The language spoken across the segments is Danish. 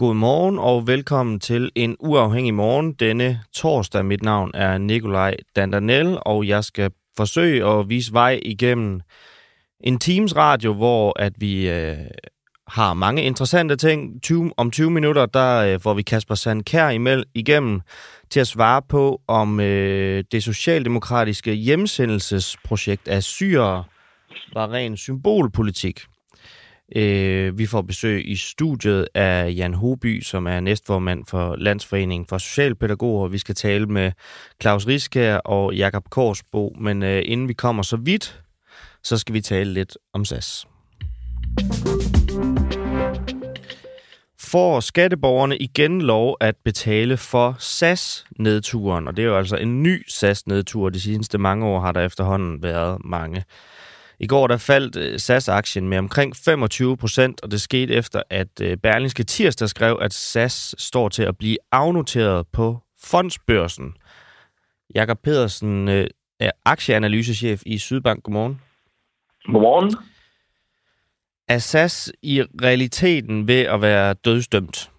Godmorgen og velkommen til en uafhængig morgen denne torsdag. Mit navn er Nikolaj Dandanel, og jeg skal forsøge at vise vej igennem en Teams radio, hvor at vi øh, har mange interessante ting. 20, om 20 minutter, der øh, får vi Kasper Sandkær imellem, igennem til at svare på, om øh, det socialdemokratiske hjemsendelsesprojekt af syre var ren symbolpolitik. Øh, vi får besøg i studiet af Jan Hoby, som er næstformand for Landsforeningen for Socialpædagoger. Vi skal tale med Claus Riskær og Jakob Korsbo, men øh, inden vi kommer så vidt, så skal vi tale lidt om SAS. Får skatteborgerne igen lov at betale for SAS-nedturen? Og det er jo altså en ny SAS-nedtur. De seneste mange år har der efterhånden været mange. I går der faldt øh, SAS-aktien med omkring 25 procent, og det skete efter, at øh, Berlingske Tirsdag skrev, at SAS står til at blive afnoteret på fondsbørsen. Jakob Pedersen øh, er aktieanalysechef i Sydbank. Godmorgen. Godmorgen. Er SAS i realiteten ved at være dødsdømt?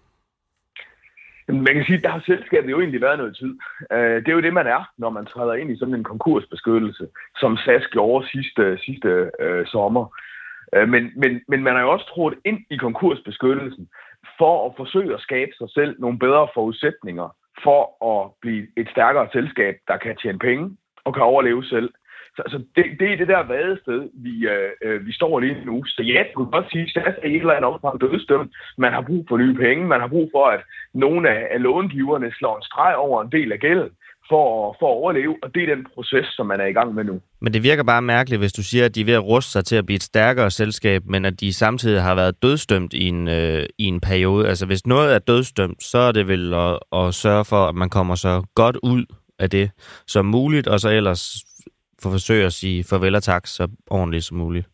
Man kan sige, at der har selskabet jo egentlig været noget tid. Øh, det er jo det, man er, når man træder ind i sådan en konkursbeskyttelse, som SAS gjorde sidste, sidste øh, sommer. Øh, men, men, men man har jo også trådt ind i konkursbeskyttelsen for at forsøge at skabe sig selv nogle bedre forudsætninger for at blive et stærkere selskab, der kan tjene penge og kan overleve selv. Så, så det, det er det der vadested, vi, øh, øh, vi står lige nu. Så ja, du kan godt sige, at SAS er et eller andet omfang dødstømt. Man har brug for nye penge. Man har brug for, at nogle af, af långiverne slår en streg over en del af gælden for, for at overleve, og det er den proces, som man er i gang med nu. Men det virker bare mærkeligt, hvis du siger, at de er ved at ruste sig til at blive et stærkere selskab, men at de samtidig har været dødstømt i en, øh, i en periode. Altså hvis noget er dødstømt, så er det vel at, at sørge for, at man kommer så godt ud af det som muligt, og så ellers for forsøge at sige farvel og tak så ordentligt som muligt.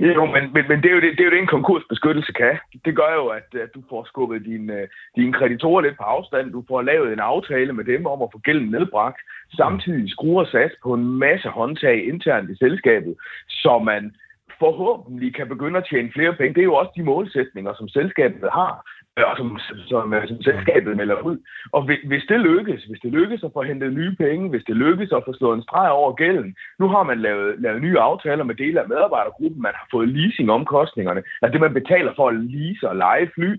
Jo, men, men, men det, er jo det, det er jo det, en konkursbeskyttelse kan. Det gør jo, at, at du får skubbet dine, øh, dine kreditorer lidt på afstand. Du får lavet en aftale med dem om at få gælden nedbragt. Samtidig skruer SAS på en masse håndtag internt i selskabet, så man forhåbentlig kan begynde at tjene flere penge. Det er jo også de målsætninger, som selskabet har Øh, og som, som, som selskabet melder ud. Og hvis det lykkes, hvis det lykkes at få hentet nye penge, hvis det lykkes at få slået en streg over gælden, nu har man lavet, lavet nye aftaler med dele af medarbejdergruppen, man har fået leasingomkostningerne, altså det man betaler for at lease og lege fly,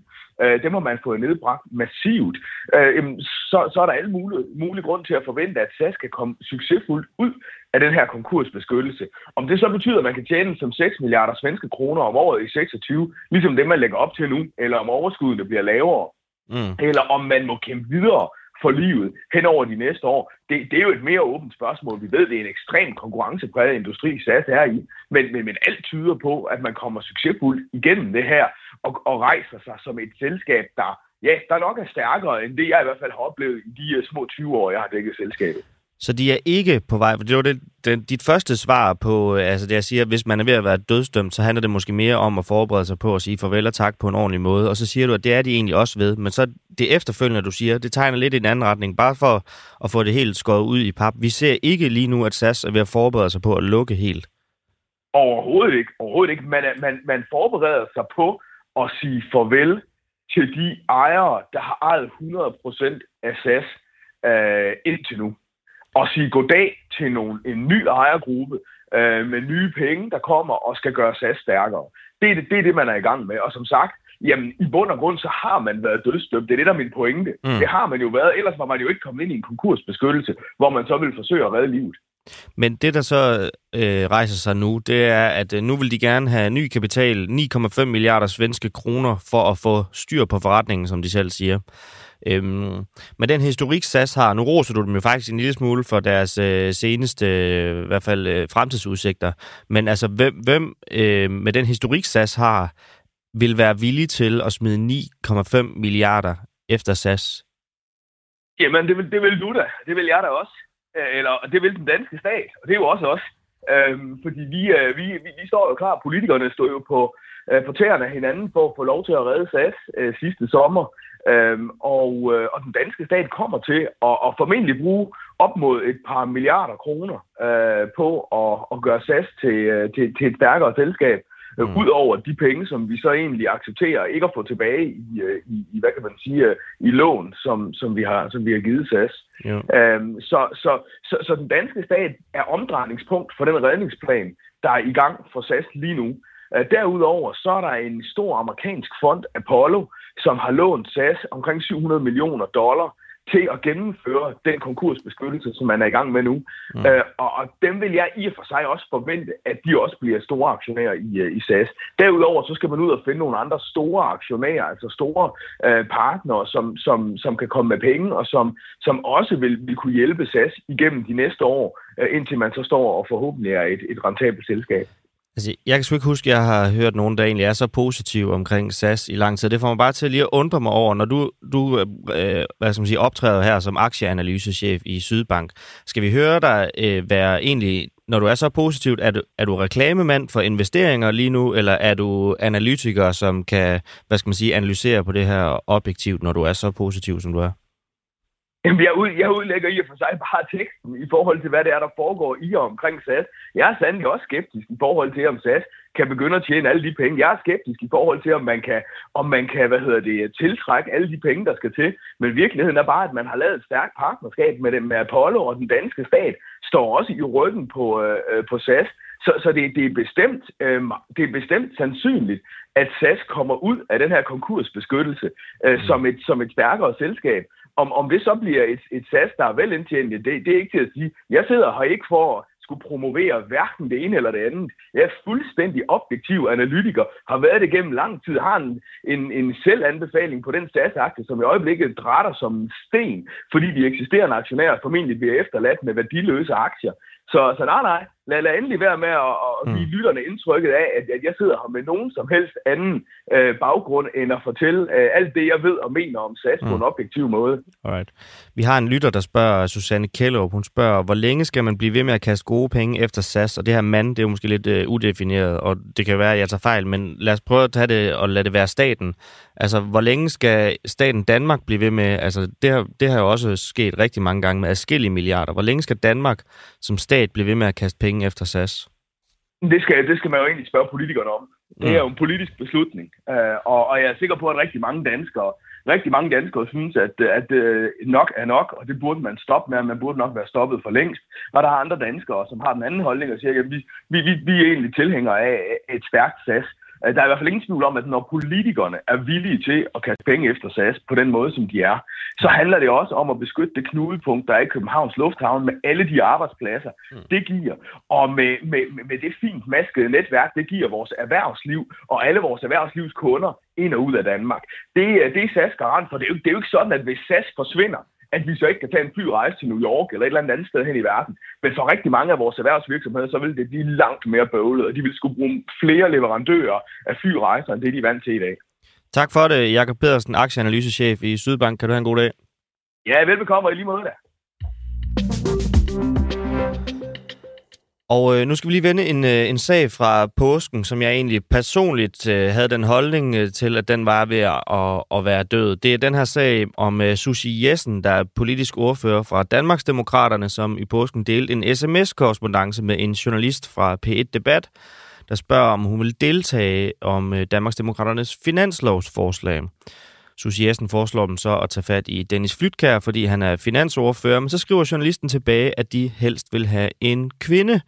øh, det må man få nedbragt massivt. Øh, så, så er der alle mulige, mulige grund til at forvente, at SAS kan komme succesfuldt ud af den her konkursbeskyttelse. Om det så betyder, at man kan tjene som 6 milliarder svenske kroner om året i 26, ligesom det, man lægger op til nu, eller om overskuddene bliver lavere, mm. eller om man må kæmpe videre for livet hen over de næste år, det, det er jo et mere åbent spørgsmål. Vi ved, det er en ekstrem konkurrencepræget industri, SAS er i, men, men, men alt tyder på, at man kommer succesfuldt igennem det her og, og rejser sig som et selskab, der, ja, der nok er stærkere end det, jeg i hvert fald har oplevet i de øh, små 20 år, jeg har dækket selskabet. Så de er ikke på vej. for Det var det, det, dit første svar på, øh, altså det jeg siger, hvis man er ved at være dødsdømt, så handler det måske mere om at forberede sig på at sige farvel og tak på en ordentlig måde. Og så siger du, at det er de egentlig også ved. Men så det efterfølgende, du siger, det tegner lidt i en anden retning. Bare for at få det helt skåret ud i pap. Vi ser ikke lige nu, at SAS er ved at forberede sig på at lukke helt. Overhovedet ikke. Overhovedet ikke. Man, man, man forbereder sig på at sige farvel til de ejere, der har ejet 100% af SAS øh, indtil nu og sige goddag til nogle, en ny ejergruppe øh, med nye penge, der kommer og skal gøre SAS stærkere. Det er det, det er det, man er i gang med. Og som sagt, jamen i bund og grund, så har man været dødsdømt. Det er det, der er min pointe. Mm. Det har man jo været. Ellers var man jo ikke kommet ind i en konkursbeskyttelse, hvor man så ville forsøge at redde livet. Men det, der så øh, rejser sig nu, det er, at øh, nu vil de gerne have ny kapital, 9,5 milliarder svenske kroner, for at få styr på forretningen, som de selv siger. Øhm, men den historik, SAS har, nu roser du dem jo faktisk en lille smule for deres øh, seneste, øh, i hvert fald øh, fremtidsudsigter, men altså, hvem, hvem øh, med den historik, SAS har, vil være villig til at smide 9,5 milliarder efter SAS? Jamen, det vil, det vil du da. Det vil jeg da også. Øh, eller det vil den danske stat, og det er jo også os. Øhm, fordi vi, øh, vi, vi, vi står jo klar, politikerne står jo på, øh, på tæerne af hinanden for at få lov til at redde SAS øh, sidste sommer. Øhm, og, øh, og den danske stat kommer til at, at formentlig bruge op mod et par milliarder kroner øh, på at, at gøre SAS til, øh, til, til et stærkere selskab. Øh, mm. Udover de penge, som vi så egentlig accepterer ikke at få tilbage i, øh, i, i hvad kan man sige, i lån, som, som, vi, har, som vi har givet SAS. Ja. Øhm, så, så, så, så den danske stat er omdrejningspunkt for den redningsplan, der er i gang for SAS lige nu. Derudover så er der en stor amerikansk fond, Apollo, som har lånt SAS omkring 700 millioner dollar til at gennemføre den konkursbeskyttelse, som man er i gang med nu. Mm. Øh, og, og dem vil jeg i og for sig også forvente, at de også bliver store aktionærer i, øh, i SAS. Derudover så skal man ud og finde nogle andre store aktionærer, altså store øh, partnere, som, som, som kan komme med penge, og som, som også vil, vil kunne hjælpe SAS igennem de næste år, øh, indtil man så står og forhåbentlig er et, et rentabelt selskab. Altså, jeg kan sgu ikke huske, at jeg har hørt nogen, der egentlig er så positiv omkring SAS i lang tid. Det får mig bare til lige at undre mig over, når du, du øh, hvad skal man sige, optræder her som aktieanalysechef i Sydbank. Skal vi høre dig øh, være egentlig, når du er så positivt, er du, er du reklamemand for investeringer lige nu, eller er du analytiker, som kan, hvad skal man sige, analysere på det her objektivt, når du er så positiv, som du er? Jamen, jeg, ud, jeg udlægger i og for sig bare teksten i forhold til, hvad det er, der foregår i og omkring SAS. Jeg er sandelig også skeptisk i forhold til, om SAS kan begynde at tjene alle de penge. Jeg er skeptisk i forhold til, om man kan, om man kan hvad hedder det, tiltrække alle de penge, der skal til. Men virkeligheden er bare, at man har lavet et stærkt partnerskab med, det, med Apollo, og den danske stat står også i ryggen på, øh, på SAS. Så, så det, det, er bestemt, øh, det er bestemt sandsynligt, at SAS kommer ud af den her konkursbeskyttelse øh, mm. som, et, som et stærkere selskab. Om, om det så bliver et, et SAS, der er velindtjent, det, det er ikke til at sige. Jeg sidder her ikke for at skulle promovere hverken det ene eller det andet. Jeg er fuldstændig objektiv analytiker, har været det gennem lang tid, har en, en, en selvanbefaling på den SAS-aktie, som i øjeblikket drætter som en sten, fordi de eksisterende aktionærer formentlig bliver efterladt med værdiløse aktier. Så, så nej, nej, lad, lad endelig være med at, at give mm. lytterne indtrykket af, at, at jeg sidder her med nogen som helst anden øh, baggrund, end at fortælle øh, alt det, jeg ved og mener om SAS mm. på en mm. objektiv måde. Alright. Vi har en lytter, der spørger, Susanne Kjellup, hun spørger, hvor længe skal man blive ved med at kaste gode penge efter SAS? Og det her mand, det er jo måske lidt øh, udefineret, og det kan være, at jeg tager fejl, men lad os prøve at tage det og lade det være staten. Altså, hvor længe skal staten Danmark blive ved med? Altså, det har, det har jo også sket rigtig mange gange med adskillige milliarder. Hvor længe skal Danmark som stat blive ved med at kaste penge efter SAS? Det skal, det skal man jo egentlig spørge politikerne om. Det er jo en politisk beslutning, uh, og, og jeg er sikker på, at rigtig mange danskere, rigtig mange danskere synes, at, at uh, nok er nok, og det burde man stoppe med, man burde nok være stoppet for længst. Og der er andre danskere, som har den anden holdning og siger, at vi, vi, vi, vi er egentlig tilhængere af et stærkt SAS. Øh, der er i hvert fald ingen tvivl om, at når politikerne er villige til at kaste penge efter SAS på den måde, som de er, så handler det også om at beskytte det knudepunkt, der er i Københavns Lufthavn med alle de arbejdspladser, mm. det giver. Og med, med, med det fint maskede netværk, det giver vores erhvervsliv og alle vores erhvervslivskunder ind og ud af Danmark. Det, det er SAS garant for. Det er, jo, det er jo ikke sådan, at hvis SAS forsvinder, at vi så ikke kan tage en flyrejse til New York eller et eller andet sted hen i verden. Men for rigtig mange af vores erhvervsvirksomheder, så vil det blive langt mere bøvlet, og de vil skulle bruge flere leverandører af flyrejser, end det de er vant til i dag. Tak for det, Jakob Pedersen, aktieanalysechef i Sydbank. Kan du have en god dag? Ja, velbekomme, og i lige måde da. Og øh, nu skal vi lige vende en, øh, en sag fra påsken, som jeg egentlig personligt øh, havde den holdning øh, til, at den var ved at, at, at være død. Det er den her sag om øh, Susi Jessen, der er politisk ordfører fra Danmarksdemokraterne, som i påsken delte en sms-korrespondence med en journalist fra P1 Debat, der spørger, om hun vil deltage om øh, Danmarksdemokraternes finanslovsforslag. Susie Jessen foreslår dem så at tage fat i Dennis Flytkær, fordi han er finansordfører, men så skriver journalisten tilbage, at de helst vil have en kvinde.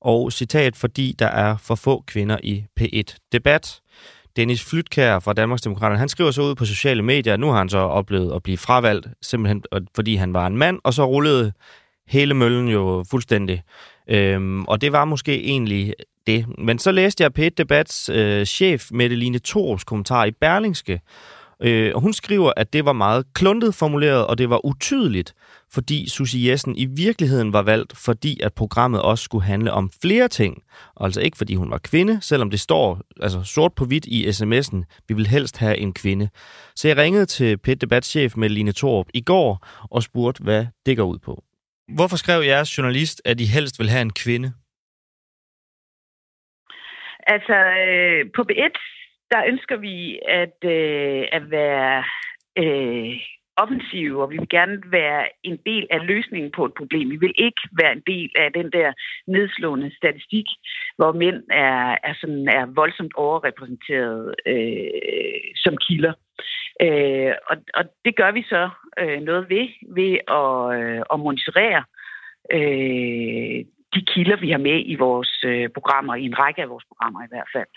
Og citat, fordi der er for få kvinder i P1-debat. Dennis Flytkær fra Danmarksdemokraterne, han skriver så ud på sociale medier, nu har han så oplevet at blive fravalgt, simpelthen fordi han var en mand, og så rullede hele møllen jo fuldstændig. Øhm, og det var måske egentlig det. Men så læste jeg P1 Debats øh, chef Mette Line Thors kommentar i Berlingske, Øh, og hun skriver, at det var meget kluntet formuleret, og det var utydeligt, fordi Susie Jessen i virkeligheden var valgt, fordi at programmet også skulle handle om flere ting. Altså ikke fordi hun var kvinde, selvom det står altså sort på hvidt i sms'en, vi vil helst have en kvinde. Så jeg ringede til pet debatchef Line Torup i går og spurgte, hvad det går ud på. Hvorfor skrev jeres journalist, at I helst vil have en kvinde? Altså, øh, på B1 der ønsker vi at, øh, at være øh, offensive, og vi vil gerne være en del af løsningen på et problem. Vi vil ikke være en del af den der nedslående statistik, hvor mænd er, er, sådan, er voldsomt overrepræsenteret øh, som kilder. Øh, og, og det gør vi så øh, noget ved, ved at, øh, at monitorere øh, de kilder, vi har med i vores øh, programmer, i en række af vores programmer i hvert fald.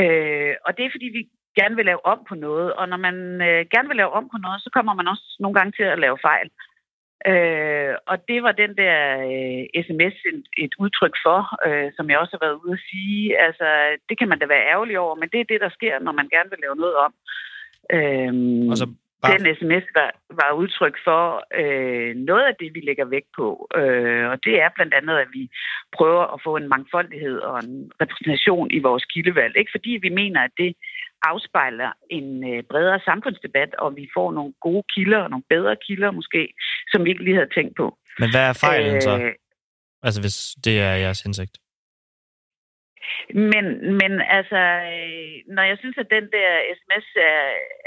Øh, og det er, fordi vi gerne vil lave om på noget, og når man øh, gerne vil lave om på noget, så kommer man også nogle gange til at lave fejl. Øh, og det var den der øh, sms et, et udtryk for, øh, som jeg også har været ude at sige. Altså, det kan man da være ærgerlig over, men det er det, der sker, når man gerne vil lave noget om. Øh, og så bare... Den sms var, var udtryk for øh, noget af det, vi lægger vægt på. Øh, og det er blandt andet, at vi prøver at få en mangfoldighed og en repræsentation i vores kildevalg. Ikke fordi vi mener, at det afspejler en øh, bredere samfundsdebat, og vi får nogle gode kilder, nogle bedre kilder måske, som vi ikke lige havde tænkt på. Men hvad er fejlen øh, så? Altså hvis det er jeres hensigt? Men, men altså, øh, når jeg synes, at den der sms er,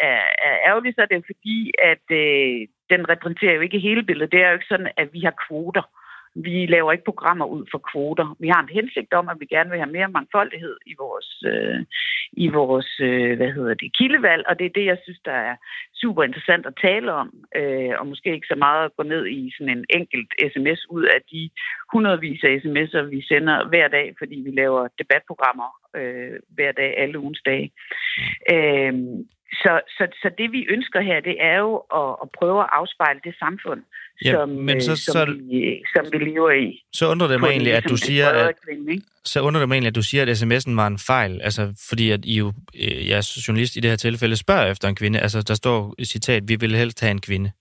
er, er ærgerlig, så er det fordi, at øh, den repræsenterer jo ikke hele billedet. Det er jo ikke sådan, at vi har kvoter. Vi laver ikke programmer ud for kvoter. Vi har en hensigt om, at vi gerne vil have mere mangfoldighed i vores, øh, i vores øh, hvad hedder det, kildevalg, og det er det, jeg synes, der er super interessant at tale om, øh, og måske ikke så meget at gå ned i sådan en enkelt sms ud af de hundredvis af sms'er, vi sender hver dag, fordi vi laver debatprogrammer øh, hver dag, alle ugens dage. Øh, så, så, så det vi ønsker her, det er jo at, at prøve at afspejle det samfund, ja, som, men så, som, så, vi, som vi lever i. Så undrer det mig egentlig, at du siger, at, så undrer det mig egentlig, at du siger, at sms'en var en fejl. Altså, fordi at I jo, øh, jeres journalist i det her tilfælde, spørger efter en kvinde. Altså, der står citat, vi vil helst have en kvinde.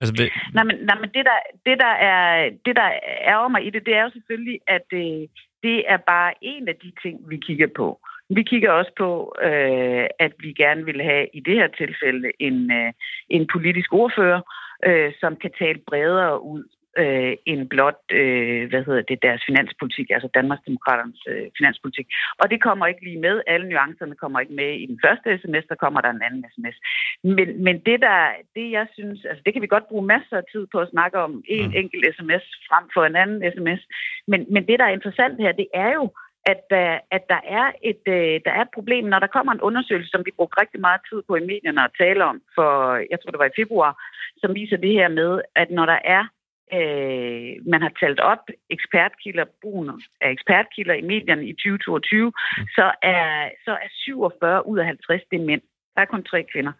Altså, det... nej, men, nej, men det, der, det, der er, det, der ærger mig i det, det er jo selvfølgelig, at det, øh, det er bare en af de ting, vi kigger på. Vi kigger også på, øh, at vi gerne vil have i det her tilfælde en, øh, en politisk ordfører, øh, som kan tale bredere ud øh, end blot, øh, hvad hedder det, deres finanspolitik, altså Danmarksdemokraternes øh, finanspolitik. Og det kommer ikke lige med. Alle nuancerne kommer ikke med i den første sms, der kommer der en anden sms. Men, men det, der, det jeg synes, altså det kan vi godt bruge masser af tid på at snakke om en mm. enkelt sms frem for en anden sms. Men, men det, der er interessant her, det er jo, at, uh, at der, er et, uh, der er et problem, når der kommer en undersøgelse, som vi brugte rigtig meget tid på i medierne at tale om, for jeg tror det var i februar, som viser det her med, at når der er uh, man har talt op ekspertkilder, brugen af ekspertkilder i medierne i 2022, mm. så er, så er 47 ud af 50 det er mænd. Der er kun tre kvinder.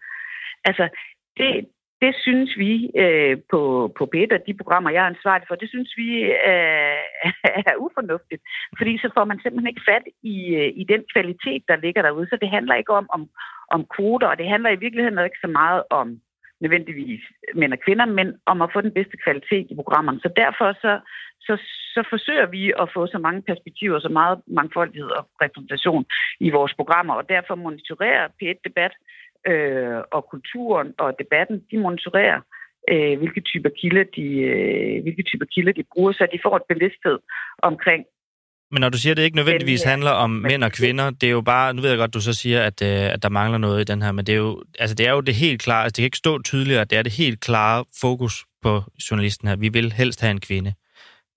Altså, det, det synes vi øh, på, på p og de programmer, jeg er ansvarlig for, det synes vi øh, er ufornuftigt. Fordi så får man simpelthen ikke fat i, øh, i den kvalitet, der ligger derude. Så det handler ikke om, om, om kvoter, og det handler i virkeligheden ikke så meget om nødvendigvis mænd og kvinder, men om at få den bedste kvalitet i programmerne. Så derfor så, så, så forsøger vi at få så mange perspektiver, så meget mangfoldighed og repræsentation i vores programmer, og derfor monitorerer P1-debat øh, og kulturen og debatten, de monitorerer, øh, hvilke typer kilder de, øh, hvilke typer kilder de bruger, så de får et bevidsthed omkring men når du siger, at det ikke nødvendigvis den, handler om mænd og kvinder, det er jo bare, nu ved jeg godt, du så siger, at, øh, at der mangler noget i den her, men det er jo, altså det er jo det helt klare, altså det kan ikke stå tydeligere, at det er det helt klare fokus på journalisten her. Vi vil helst have en kvinde.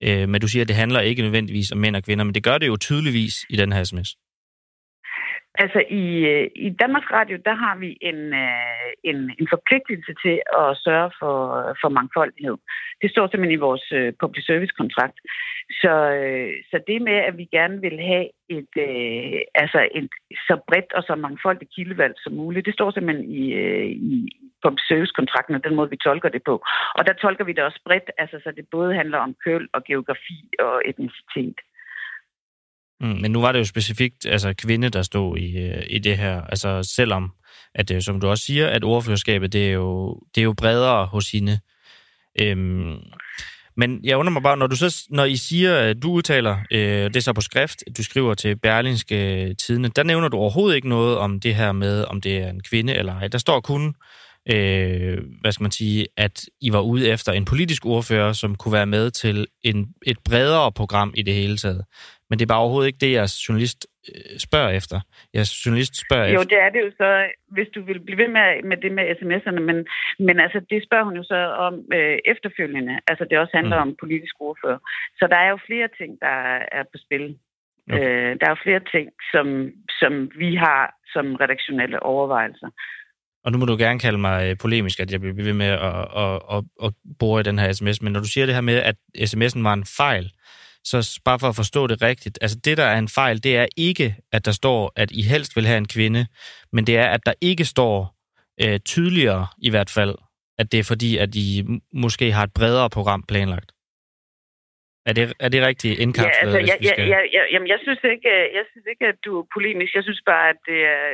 Øh, men du siger, at det handler ikke nødvendigvis om mænd og kvinder, men det gør det jo tydeligvis i den her sms. Altså i, øh, i Danmarks Radio, der har vi en, øh, en, en forpligtelse til at sørge for, for mangfoldighed. Det står simpelthen i vores øh, public service kontrakt. Så, så det med, at vi gerne vil have et, altså et så bredt og så mangfoldigt kildevalg som muligt, det står simpelthen i, i public service kontrakten og den måde, vi tolker det på. Og der tolker vi det også bredt, altså så det både handler om køl og geografi og etnicitet. Mm, men nu var det jo specifikt altså kvinde, der stod i, øh, i det her. Altså selvom, at som du også siger, at ordførerskabet, det er jo, det er jo bredere hos hende. Øhm, men jeg undrer mig bare, når, du så, når I siger, at du udtaler, øh, det er så på skrift, du skriver til Berlingske øh, Tidene, der nævner du overhovedet ikke noget om det her med, om det er en kvinde eller ej. Der står kun, øh, hvad skal man sige, at I var ude efter en politisk ordfører, som kunne være med til en, et bredere program i det hele taget. Men det er bare overhovedet ikke det, jeres journalist øh, spørger efter. Jeg journalist spørger jo, efter. Jo, det er det jo så, hvis du vil blive ved med, med det med sms'erne, men, men altså, det spørger hun jo så om øh, efterfølgende. Altså, det også handler mm. om politisk ordfører. Så der er jo flere ting, der er på spil. Okay. Øh, der er jo flere ting, som, som vi har som redaktionelle overvejelser. Og nu må du gerne kalde mig øh, polemisk, at jeg bliver ved med at, at, at, at bore i den her sms, men når du siger det her med, at sms'en var en fejl, så bare for at forstå det rigtigt, altså det, der er en fejl, det er ikke, at der står, at I helst vil have en kvinde, men det er, at der ikke står øh, tydeligere i hvert fald, at det er fordi, at I måske har et bredere program planlagt. Er det, er det rigtigt indkapslet? Ja, altså, jeg, jeg, jeg, jeg, jamen, jeg, synes ikke, jeg synes ikke, at du er polemisk. Jeg synes bare, at det er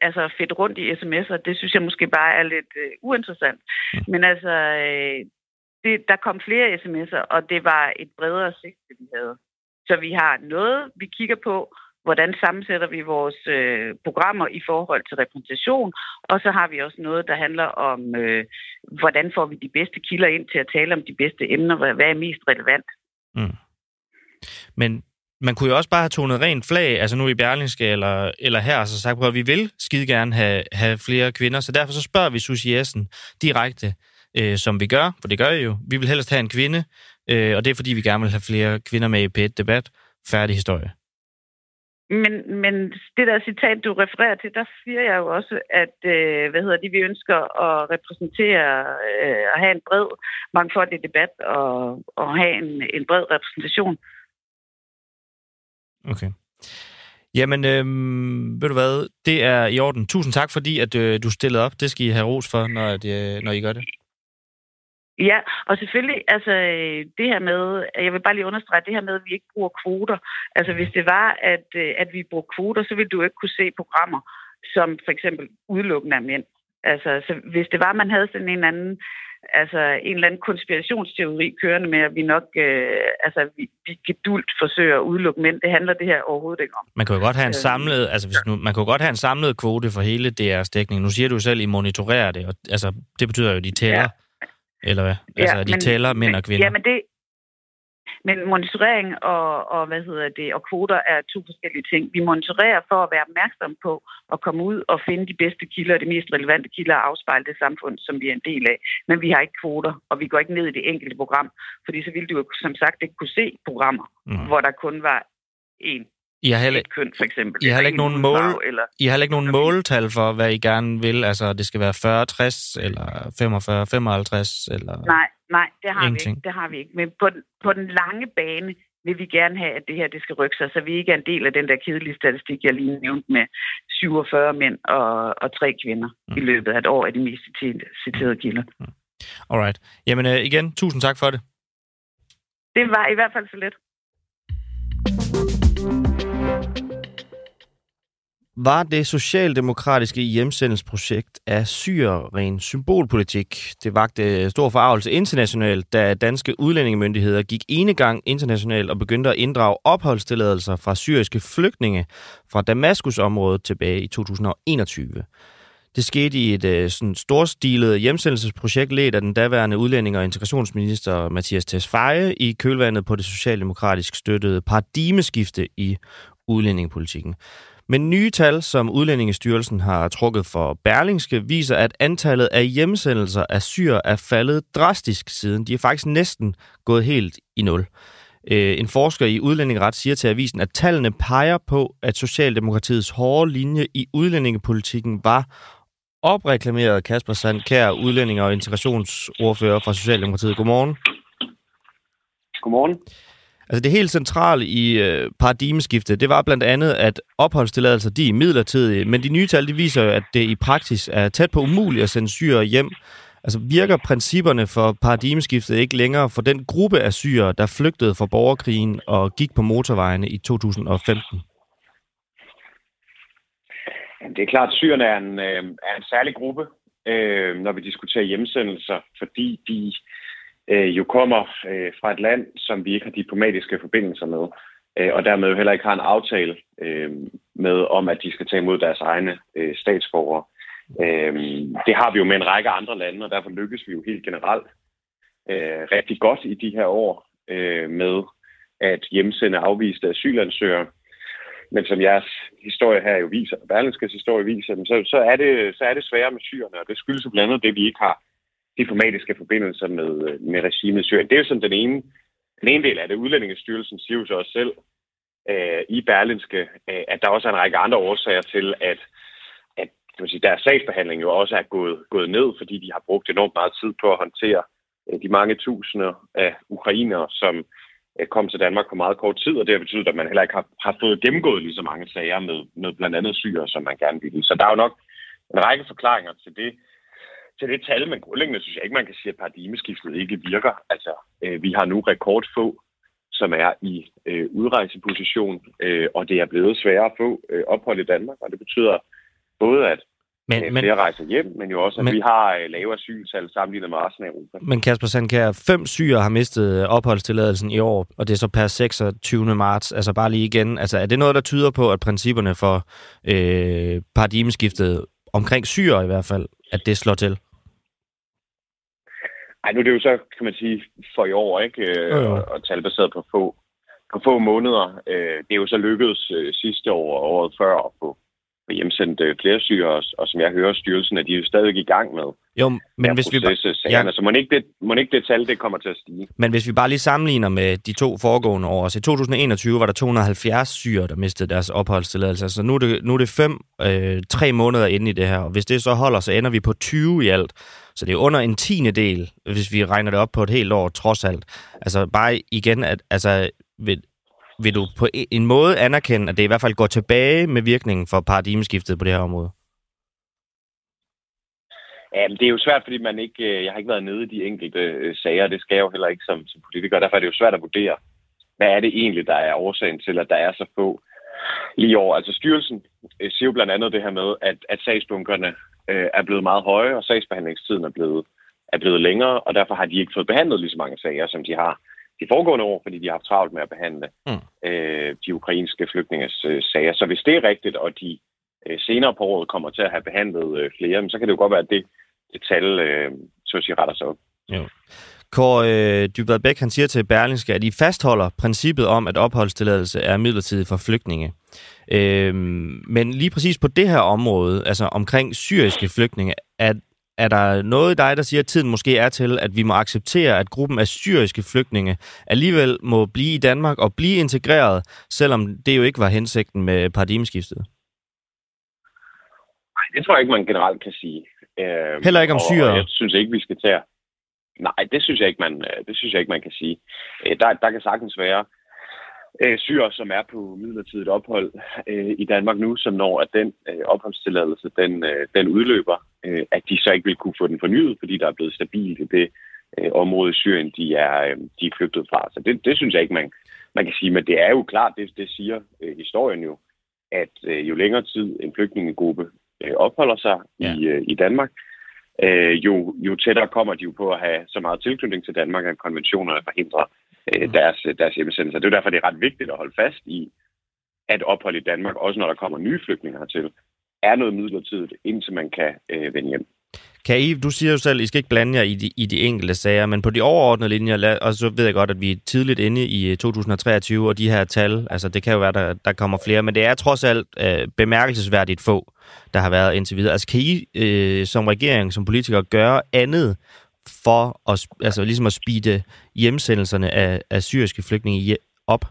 altså fedt rundt i sms'er. Det synes jeg måske bare er lidt uh, uinteressant. Men altså, øh, det, der kom flere sms'er, og det var et bredere sigte, vi havde. Så vi har noget, vi kigger på, hvordan sammensætter vi vores øh, programmer i forhold til repræsentation, og så har vi også noget, der handler om, øh, hvordan får vi de bedste kilder ind til at tale om de bedste emner, hvad, hvad er mest relevant. Mm. Men man kunne jo også bare have tonet rent flag, altså nu i Berlingske eller, eller her, så sagt, at vi vil skide gerne have, have flere kvinder, så derfor så spørger vi Susie Jessen direkte, øh, som vi gør, for det gør I jo. Vi vil helst have en kvinde, øh, og det er fordi, vi gerne vil have flere kvinder med i P1-debat. Færdig historie. Men, men det der citat, du refererer til, der siger jeg jo også, at øh, hvad hedder det, vi ønsker at repræsentere øh, have en bred, mangfoldig debat og, og have en, en bred repræsentation. Okay. Jamen, øh, ved du hvad, det er i orden. Tusind tak, fordi at øh, du stillede op. Det skal I have ros for, når, det, øh, når I gør det. Ja, og selvfølgelig, altså øh, det her med, jeg vil bare lige understrege det her med, at vi ikke bruger kvoter. Altså hvis det var, at, øh, at vi brugte kvoter, så ville du ikke kunne se programmer, som for eksempel udelukkende af mænd. Altså så hvis det var, at man havde sådan en anden, altså en eller anden konspirationsteori kørende med, at vi nok, øh, altså vi, vi gedult forsøger at udelukke mænd, det handler det her overhovedet ikke om. Man kan jo godt have en øh, samlet, altså hvis nu, man kan jo godt have en samlet kvote for hele DR's dækning. Nu siger du selv, at I monitorerer det, og altså det betyder jo, at de tæller. Ja eller hvad? Altså, ja, de men, tæller mænd og kvinder? Ja, men det, men monitorering og, og, hvad hedder det, og kvoter er to forskellige ting. Vi monitorerer for at være opmærksom på at komme ud og finde de bedste kilder, de mest relevante kilder og afspejle det samfund, som vi er en del af. Men vi har ikke kvoter, og vi går ikke ned i det enkelte program, fordi så ville du jo som sagt ikke kunne se programmer, mm. hvor der kun var én i har heller, køn, for eksempel. I har ikke nogen mål, farve, eller, I har ikke nogen måltal for, hvad I gerne vil? Altså, det skal være 40, 60, eller 45, 55, eller... Nej, nej, det har ingenting. vi ikke. Det har vi ikke. Men på den, på den lange bane vil vi gerne have, at det her det skal rykke sig, så vi ikke er en del af den der kedelige statistik, jeg lige nævnte med 47 mænd og, og tre kvinder mm. i løbet af et år af de mest citerede kilder. Mm. Alright. Jamen uh, igen, tusind tak for det. Det var i hvert fald så let. Var det socialdemokratiske hjemsendelsesprojekt af syre ren symbolpolitik? Det vagte stor forarvelse internationalt, da danske udlændingemyndigheder gik enegang internationalt og begyndte at inddrage opholdstilladelser fra syriske flygtninge fra Damaskusområdet tilbage i 2021. Det skete i et øh, sådan storstilet hjemsendelsesprojekt ledt af den daværende udlænding- og integrationsminister Mathias Tesfaye i kølvandet på det socialdemokratisk støttede paradigmeskifte i udlændingepolitikken. Men nye tal, som Udlændingestyrelsen har trukket for Berlingske, viser, at antallet af hjemsendelser af syre er faldet drastisk siden. De er faktisk næsten gået helt i nul. Øh, en forsker i udlændingeret siger til avisen, at tallene peger på, at Socialdemokratiets hårde linje i udlændingepolitikken var opreklameret Kasper Sandkær, udlænding og integrationsordfører fra Socialdemokratiet. Godmorgen. Godmorgen. Altså det helt centrale i øh, paradigmeskiftet, det var blandt andet, at opholdstilladelser, de er midlertidige, men de nye tal, de viser jo, at det i praksis er tæt på umuligt at sende syre hjem. Altså virker principperne for paradigmeskiftet ikke længere for den gruppe af syre, der flygtede fra borgerkrigen og gik på motorvejene i 2015? Det er klart, at syrerne er en, øh, er en særlig gruppe, øh, når vi diskuterer hjemsendelser, fordi de øh, øh, jo kommer øh, fra et land, som vi ikke har diplomatiske forbindelser med, øh, og dermed jo heller ikke har en aftale øh, med om, at de skal tage imod deres egne øh, statsborgere. Øh, det har vi jo med en række andre lande, og derfor lykkes vi jo helt generelt øh, rigtig godt i de her år øh, med at hjemsende afviste asylansøgere. men som jeres historie her jo viser, Berlingskes historie viser, så, så, er det, så er det sværere med syrerne, og det skyldes blandt andet det, vi ikke har diplomatiske forbindelser med, øh, med regimet i Syrien. Det er jo sådan den ene, den ene del af det. Udlændingestyrelsen siger jo så også selv øh, i Berlinske, øh, at der også er en række andre årsager til, at, at kan man sige, deres sagsbehandling jo også er gået, gået ned, fordi de har brugt enormt meget tid på at håndtere øh, de mange tusinder af ukrainere, som øh, kom til Danmark på meget kort tid, og det har betydet, at man heller ikke har, har fået gennemgået lige så mange sager med, med blandt andet syre, som man gerne ville. Så der er jo nok en række forklaringer til det til det tal, men grundlæggende synes jeg ikke, man kan sige, at paradigmeskiftet ikke virker. Altså, øh, vi har nu rekordfå, som er i øh, udrejseposition, øh, og det er blevet sværere at få øh, ophold i Danmark, og det betyder både, at men, øh, flere rejser hjem, men jo også, at men, vi har øh, lave asyltal sammenlignet med resten af Europa. Men Kasper Sandkær, fem syre har mistet opholdstilladelsen i år, og det er så per 26. marts. Altså bare lige igen, altså er det noget, der tyder på, at principperne for øh, paradigmeskiftet omkring syre i hvert fald, at det slår til? Ej, nu er det jo så, kan man sige, for i år, ikke? Øh. Og, og talbaseret på få, på få måneder. Øh, det er jo så lykkedes øh, sidste år og året før at få hjemsendt øh, flere syre, og, og som jeg hører styrelsen, at de er jo stadig i gang med jo, men hvis vi bare... Ja. Så må ikke, det, må ikke det tal, det kommer til at stige. Men hvis vi bare lige sammenligner med de to foregående år, så i 2021 var der 270 syre, der mistede deres opholdstilladelse. Så nu er det, nu er det fem, øh, tre måneder inde i det her, og hvis det så holder, så ender vi på 20 i alt. Så det er under en tiende del, hvis vi regner det op på et helt år, trods alt. Altså bare igen, at altså, vil, vil du på en måde anerkende, at det i hvert fald går tilbage med virkningen for paradigmeskiftet på det her område? Jamen, det er jo svært, fordi man ikke, øh, jeg har ikke været nede i de enkelte øh, sager, det skal jeg jo heller ikke som, som politiker. Derfor er det jo svært at vurdere, hvad er det egentlig, der er årsagen til, at der er så få lige over. Altså styrelsen øh, siger jo blandt andet det her med, at, at sagsbunkerne øh, er blevet meget høje, og sagsbehandlingstiden er blevet, er blevet længere, og derfor har de ikke fået behandlet lige så mange sager, som de har de foregående år, fordi de har haft travlt med at behandle mm. øh, de ukrainske flygtninges øh, sager. Så hvis det er rigtigt, og de øh, senere på året kommer til at have behandlet øh, flere, så kan det jo godt være, at det, det tal øh, så at sige, retter sig op. Jo. Kåre øh, Dybvad Bæk, han siger til Berlingske, at I fastholder princippet om, at opholdstilladelse er midlertidigt for flygtninge. Øh, men lige præcis på det her område, altså omkring syriske flygtninge, er, er der noget i dig, der siger, at tiden måske er til, at vi må acceptere, at gruppen af syriske flygtninge alligevel må blive i Danmark og blive integreret, selvom det jo ikke var hensigten med paradigmeskiftet? Nej, det tror jeg ikke, man generelt kan sige. Øh, Heller ikke om syre? Jeg synes ikke, vi skal tage... Nej, det synes jeg ikke, man, øh, det synes jeg ikke, man kan sige. Øh, der, der kan sagtens være øh, syre, som er på midlertidigt ophold øh, i Danmark nu, som når at den øh, opholdstilladelse den, øh, den udløber, øh, at de så ikke vil kunne få den fornyet, fordi der er blevet stabilt i det øh, område i Syrien, de er, øh, de er flygtet fra. Så det, det synes jeg ikke, man, man kan sige. Men det er jo klart, det, det siger øh, historien jo, at øh, jo længere tid en flygtningegruppe øh, opholder sig ja. i, øh, i Danmark, øh, jo, jo tættere kommer de jo på at have så meget tilknytning til Danmark, at konventionerne forhindrer øh, mm. deres, deres hjemmesendelser. Det er derfor, det er ret vigtigt at holde fast i, at ophold i Danmark, også når der kommer nye flygtninge hertil, er noget midlertidigt, indtil man kan øh, vende hjem. Kan I, du siger jo selv, I skal ikke blande jer i de, i de enkelte sager, men på de overordnede linjer, og så ved jeg godt, at vi er tidligt inde i 2023, og de her tal, altså det kan jo være, der, der kommer flere, men det er trods alt øh, bemærkelsesværdigt få, der har været indtil videre. Altså kan I øh, som regering, som politikere, gøre andet for at, altså, ligesom at speede hjemsendelserne af, af syriske flygtninge op?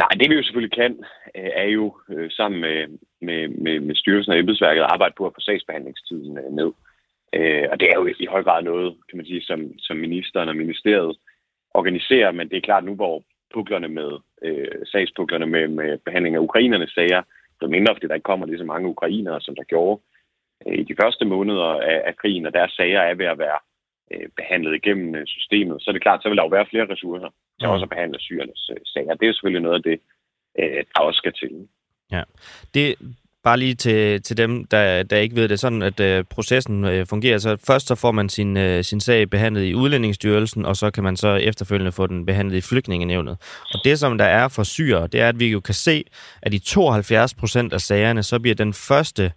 Nej, det vi jo selvfølgelig kan, øh, er jo øh, sammen med, med, med, med styrelsen og embedsværket at arbejde på at få sagsbehandlingstiden øh, ned. Og det er jo i høj grad noget, kan man sige, som, som ministeren og ministeriet organiserer, men det er klart nu, hvor puklerne med, øh, sagspuklerne med, med behandling af ukrainernes sager, så mindre, fordi der ikke kommer lige så mange ukrainere, som der gjorde øh, i de første måneder af, af krigen, og deres sager er ved at være øh, behandlet igennem øh, systemet, så er det klart, så vil der jo være flere ressourcer til også at behandle syrernes øh, sager. Det er selvfølgelig noget af det, øh, der også skal til. Ja, det, Bare lige til, til dem, der, der ikke ved det, sådan at øh, processen øh, fungerer. Så først så får man sin, øh, sin sag behandlet i Udlændingsstyrelsen, og så kan man så efterfølgende få den behandlet i Flygtningenevnet. Og det, som der er for syre, det er, at vi jo kan se, at i 72 procent af sagerne, så bliver den første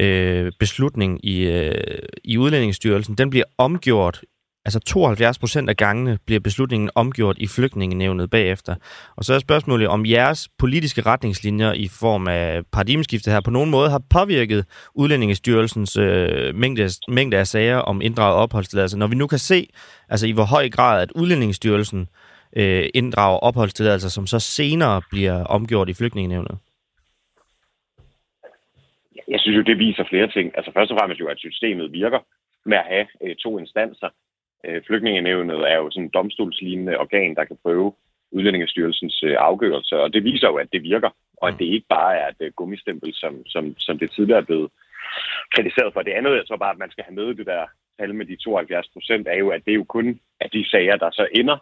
øh, beslutning i, øh, i Udlændingsstyrelsen, den bliver omgjort Altså 72 procent af gangene bliver beslutningen omgjort i flygtningenævnet bagefter. Og så er spørgsmålet, om jeres politiske retningslinjer i form af paradigmeskiftet her på nogen måde har påvirket Udlændingestyrelsens øh, mængde, mængde af sager om inddraget opholdstilladelse. Når vi nu kan se, altså i hvor høj grad, at Udlændingestyrelsen øh, inddrager opholdstilladelser, som så senere bliver omgjort i flygtningenævnet. Jeg synes jo, det viser flere ting. Altså først og fremmest jo, at systemet virker med at have øh, to instanser. Øh, Flygtningenævnet er jo sådan en domstolslignende organ, der kan prøve Udlændingestyrelsens øh, afgørelse, og det viser jo, at det virker, og at det ikke bare er et øh, gummistempel, som, som, som det tidligere er blevet kritiseret for. Det andet, jeg tror bare, at man skal have med det der tal med de 72 procent, er jo, at det er jo kun af de sager, der så ender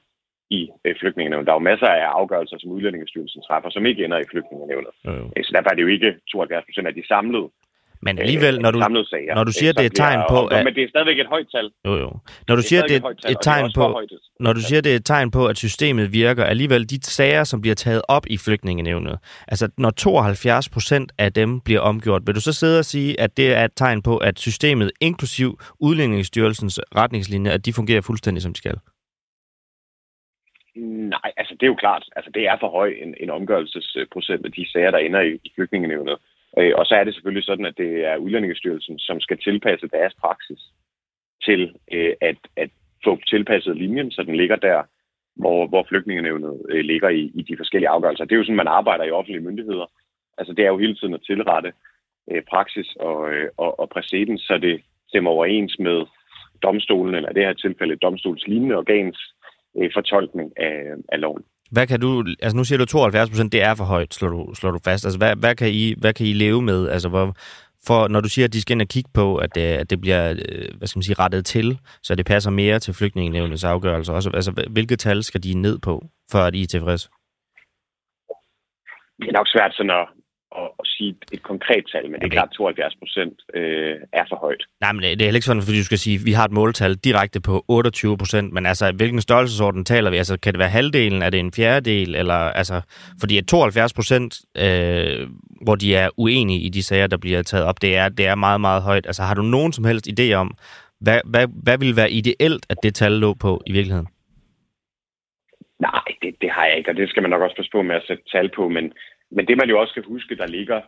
i øh, flygtningenævnet. Der er jo masser af afgørelser, som Udlændingestyrelsen træffer, som ikke ender i flygtningenævnet. Øh, så derfor er det jo ikke 72 procent af de samlede men alligevel, når du, sager, når du siger, det er et tegn på... At, men det er stadigvæk et højt tal. Jo, jo. Når du det siger, det er et, et tegn på... Når du siger, det er et tegn på, at systemet virker, alligevel de sager, som bliver taget op i flygtningenævnet, altså når 72 procent af dem bliver omgjort, vil du så sidde og sige, at det er et tegn på, at systemet, inklusiv Udlændingsstyrelsens retningslinjer, at de fungerer fuldstændig, som de skal? Nej, altså det er jo klart. Altså det er for høj en, en omgørelsesprocent af de sager, der ender i, i flygtningenævnet. Øh, og så er det selvfølgelig sådan, at det er Udlændingestyrelsen, som skal tilpasse deres praksis til øh, at, at få tilpasset linjen, så den ligger der, hvor, hvor flygtningenævnet øh, ligger i, i de forskellige afgørelser. Det er jo sådan, man arbejder i offentlige myndigheder. Altså det er jo hele tiden at tilrette øh, praksis og, øh, og, og præcedens, så det stemmer overens med domstolen, eller i det her tilfælde domstolslignende organs øh, fortolkning af, af loven. Hvad kan du, altså nu siger du 72 procent, det er for højt, slår du, slår du fast. Altså hvad, hvad, kan I, hvad kan I leve med? Altså hvor, for når du siger, at de skal ind og kigge på, at det, at det bliver øh, hvad skal man sige, rettet til, så det passer mere til flygtningenevnets afgørelser. Også, altså, hvilke tal skal de ned på, for at I er tilfreds? Det er nok svært sådan at, at, at sige et konkret tal, men det er klart, 72 procent øh, er for højt. Nej, men det er heller ikke sådan, fordi du skal sige, at vi har et måltal direkte på 28 procent, men altså, hvilken størrelsesorden taler vi? Altså, kan det være halvdelen? Er det en fjerdedel? Eller, altså, fordi at 72 procent, øh, hvor de er uenige i de sager, der bliver taget op, det er, det er meget, meget højt. Altså, har du nogen som helst idé om, hvad, hvad, hvad vil være ideelt, at det tal lå på i virkeligheden? Nej, det, det har jeg ikke, og det skal man nok også passe på med at sætte tal på, men men det, man jo også skal huske, der ligger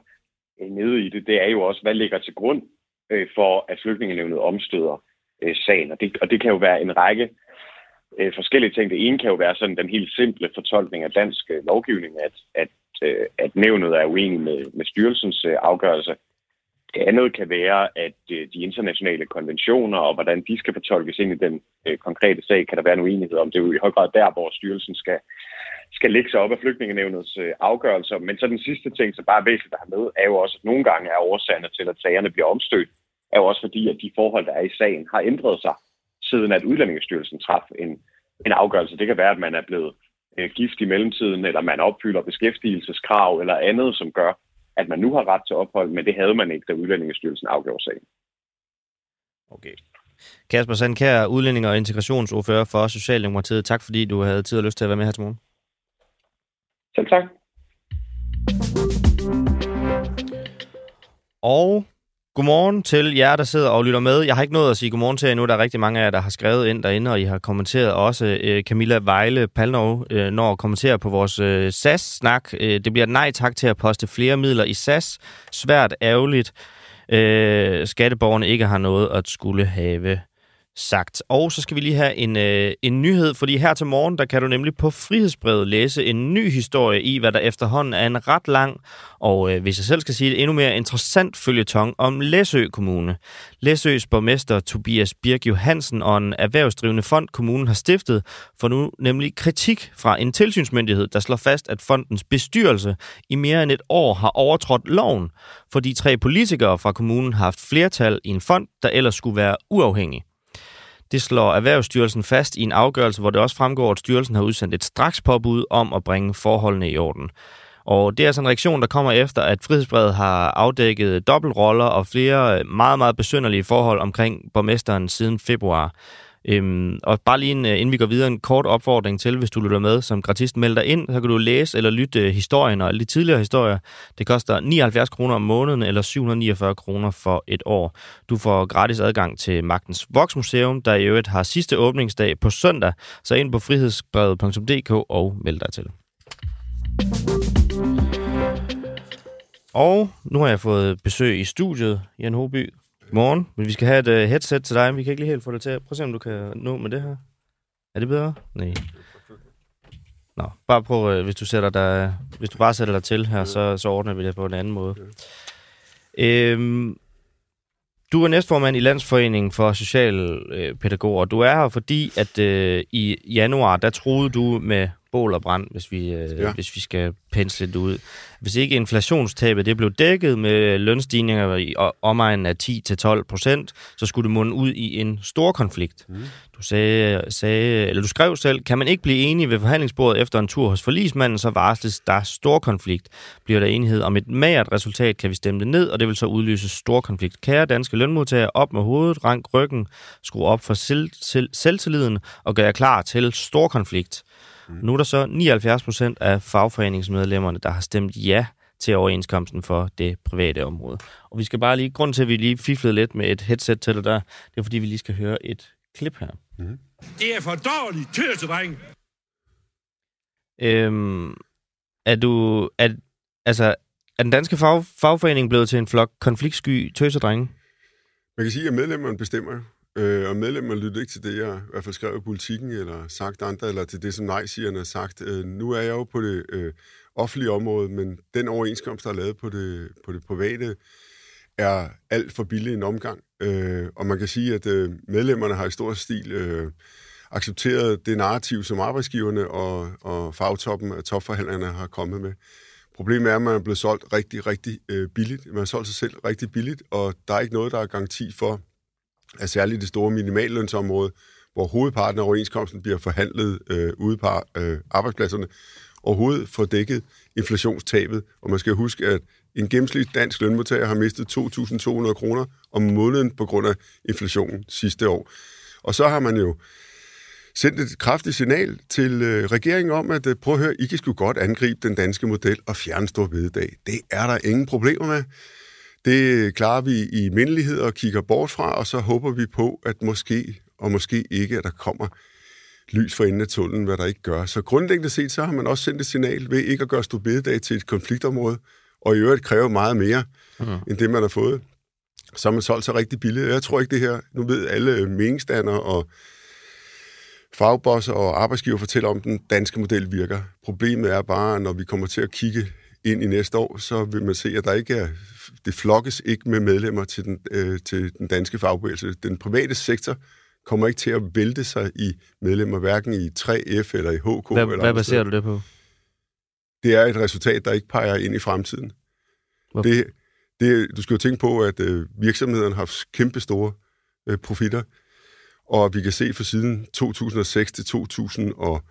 øh, nede i det, det er jo også, hvad ligger til grund øh, for, at flygtningenevnet omstøder øh, sagen. Og det, og det kan jo være en række øh, forskellige ting. Det ene kan jo være sådan den helt simple fortolkning af dansk øh, lovgivning, at, at, øh, at nævnet er uenig med, med styrelsens øh, afgørelse. Det andet kan være, at øh, de internationale konventioner og hvordan de skal fortolkes ind i den øh, konkrete sag, kan der være en uenighed om. Det er jo i høj grad der, hvor styrelsen skal, skal lægge sig op af flygtningenevnets øh, afgørelser. Men så den sidste ting, som bare er væsentligt at have med, er jo også, at nogle gange er årsagerne til, at sagerne bliver omstødt, er jo også fordi, at de forhold, der er i sagen, har ændret sig, siden at Udlændingestyrelsen traf en, en afgørelse. Det kan være, at man er blevet øh, gift i mellemtiden, eller man opfylder beskæftigelseskrav eller andet, som gør, at man nu har ret til ophold, men det havde man ikke, da Udlændingestyrelsen afgjorde sagen. Okay. Kasper Sandkær, udlænding og integrationsordfører for Socialdemokratiet. Tak fordi du havde tid og lyst til at være med her til morgen. Selv tak. Og godmorgen til jer, der sidder og lytter med. Jeg har ikke nået at sige godmorgen til jer endnu. Der er rigtig mange af jer, der har skrevet ind derinde, og I har kommenteret også. Øh, Camilla Vejle Palnov øh, når at kommentere på vores øh, SAS-snak. Øh, det bliver nej tak til at poste flere midler i SAS. Svært ærgerligt. Øh, skatteborgerne ikke har noget at skulle have sagt. Og så skal vi lige have en, øh, en nyhed, fordi her til morgen, der kan du nemlig på Frihedsbrevet læse en ny historie i, hvad der efterhånden er en ret lang, og øh, hvis jeg selv skal sige det, endnu mere interessant følgetong om Læsø Kommune. Læsøs borgmester Tobias Birk Johansen og en erhvervsdrivende fond, kommunen har stiftet, for nu nemlig kritik fra en tilsynsmyndighed, der slår fast, at fondens bestyrelse i mere end et år har overtrådt loven, fordi tre politikere fra kommunen har haft flertal i en fond, der ellers skulle være uafhængig. Det slår Erhvervsstyrelsen fast i en afgørelse, hvor det også fremgår, at styrelsen har udsendt et straks påbud om at bringe forholdene i orden. Og det er altså en reaktion, der kommer efter, at Frihedsbrevet har afdækket dobbeltroller og flere meget, meget besynderlige forhold omkring borgmesteren siden februar. Øhm, og bare lige en, øh, inden vi går videre, en kort opfordring til, hvis du lytter med som gratist, meld dig ind, så kan du læse eller lytte øh, historien og alle de tidligere historier. Det koster 79 kroner om måneden eller 749 kroner for et år. Du får gratis adgang til Magtens Voksmuseum, der i øvrigt har sidste åbningsdag på søndag, så ind på frihedsbrevet.dk og meld dig til. Og nu har jeg fået besøg i studiet, Jan Hoby. Morgen. Men vi skal have et uh, headset til dig. Vi kan ikke lige helt få det til. Prøv at se, om du kan nå med det her. Er det bedre? Nej. Nå, bare prøv, uh, hvis du sætter dig, hvis du bare sætter dig til her, så, så ordner vi det på en anden måde. Øhm, du er næstformand i Landsforeningen for Socialpædagoger. Du er her, fordi at øh, i januar, der troede du med bål og brand, hvis vi, øh, ja. hvis vi skal pensle det ud. Hvis ikke inflationstabet det blev dækket med lønstigninger i omegnen af 10-12 procent, så skulle det munde ud i en stor konflikt. Mm. Du, sagde, sagde, eller du skrev selv, kan man ikke blive enige ved forhandlingsbordet efter en tur hos forlismanden, så varsles der stor konflikt. Bliver der enighed om et magert resultat, kan vi stemme det ned, og det vil så udløse stor konflikt. Kære danske lønmodtagere, op med hovedet, rank ryggen, skru op for selv, selv, selvtilliden og gør jer klar til stor konflikt. Mm. Nu er der så 79 procent af fagforeningsmedlemmerne, der har stemt ja til overenskomsten for det private område. Og vi skal bare lige, grund til, at vi lige fiflede lidt med et headset til det der, det er fordi, vi lige skal høre et klip her. Mm. Det er for dårligt, tøsedreng! Øhm, er du, er, altså, er den danske fag, fagforening blevet til en flok konfliktsky tøsedrenge? Man kan sige, at medlemmerne bestemmer Øh, og medlemmer lytter ikke til det, jeg i hvert fald skrev i politikken, eller sagt andre, eller til det, som nej-sigerne har sagt. Øh, nu er jeg jo på det øh, offentlige område, men den overenskomst, der er lavet på det, på det private, er alt for billig en omgang. Øh, og man kan sige, at øh, medlemmerne har i stor stil øh, accepteret det narrativ, som arbejdsgiverne og, og fagtoppen af topforhandlerne har kommet med. Problemet er, at man er blevet solgt rigtig, rigtig øh, billigt. Man har solgt sig selv rigtig billigt, og der er ikke noget, der er garanti for, er særligt det store minimallønsområde, hvor hovedparten af overenskomsten bliver forhandlet øh, ude på øh, arbejdspladserne, overhovedet får dækket inflationstabet. Og man skal huske, at en gennemsnitlig dansk lønmodtager har mistet 2.200 kroner om måneden på grund af inflationen sidste år. Og så har man jo sendt et kraftigt signal til øh, regeringen om, at øh, prøv at høre, I kan sgu godt angribe den danske model og fjerne stor bededag. Det er der ingen problemer med. Det klarer vi i mindelighed og kigger bort fra, og så håber vi på, at måske og måske ikke, at der kommer lys for enden af tunnelen, hvad der ikke gør. Så grundlæggende set, så har man også sendt et signal ved ikke at gøre bededag til et konfliktområde, og i øvrigt kræve meget mere, mm. end det, man har fået. Så har man solgt sig rigtig billigt. Jeg tror ikke det her, nu ved alle meningsstander og fagbosser og arbejdsgiver fortæller om, den danske model virker. Problemet er bare, når vi kommer til at kigge ind i næste år, så vil man se, at der ikke er, det flokkes ikke med medlemmer til den, øh, til den danske fagbevægelse. Den private sektor kommer ikke til at vælte sig i medlemmer, hverken i 3F eller i HK. Hvad, eller hvad baserer du det på? Det er et resultat, der ikke peger ind i fremtiden. Det, det, du skal jo tænke på, at øh, virksomhederne har kæmpe store øh, profitter, og vi kan se for siden 2006 til 2000 og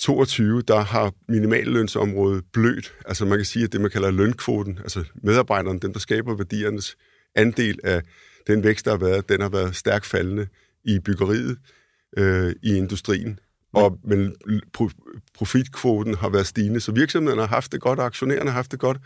22, der har minimallønsområdet blødt. Altså man kan sige, at det, man kalder lønkvoten, altså medarbejderne, dem, der skaber værdiernes andel af den vækst, der har været, den har været stærkt faldende i byggeriet, øh, i industrien. Og, men profitkvoten har været stigende, så virksomhederne har haft det godt, og aktionærerne har haft det godt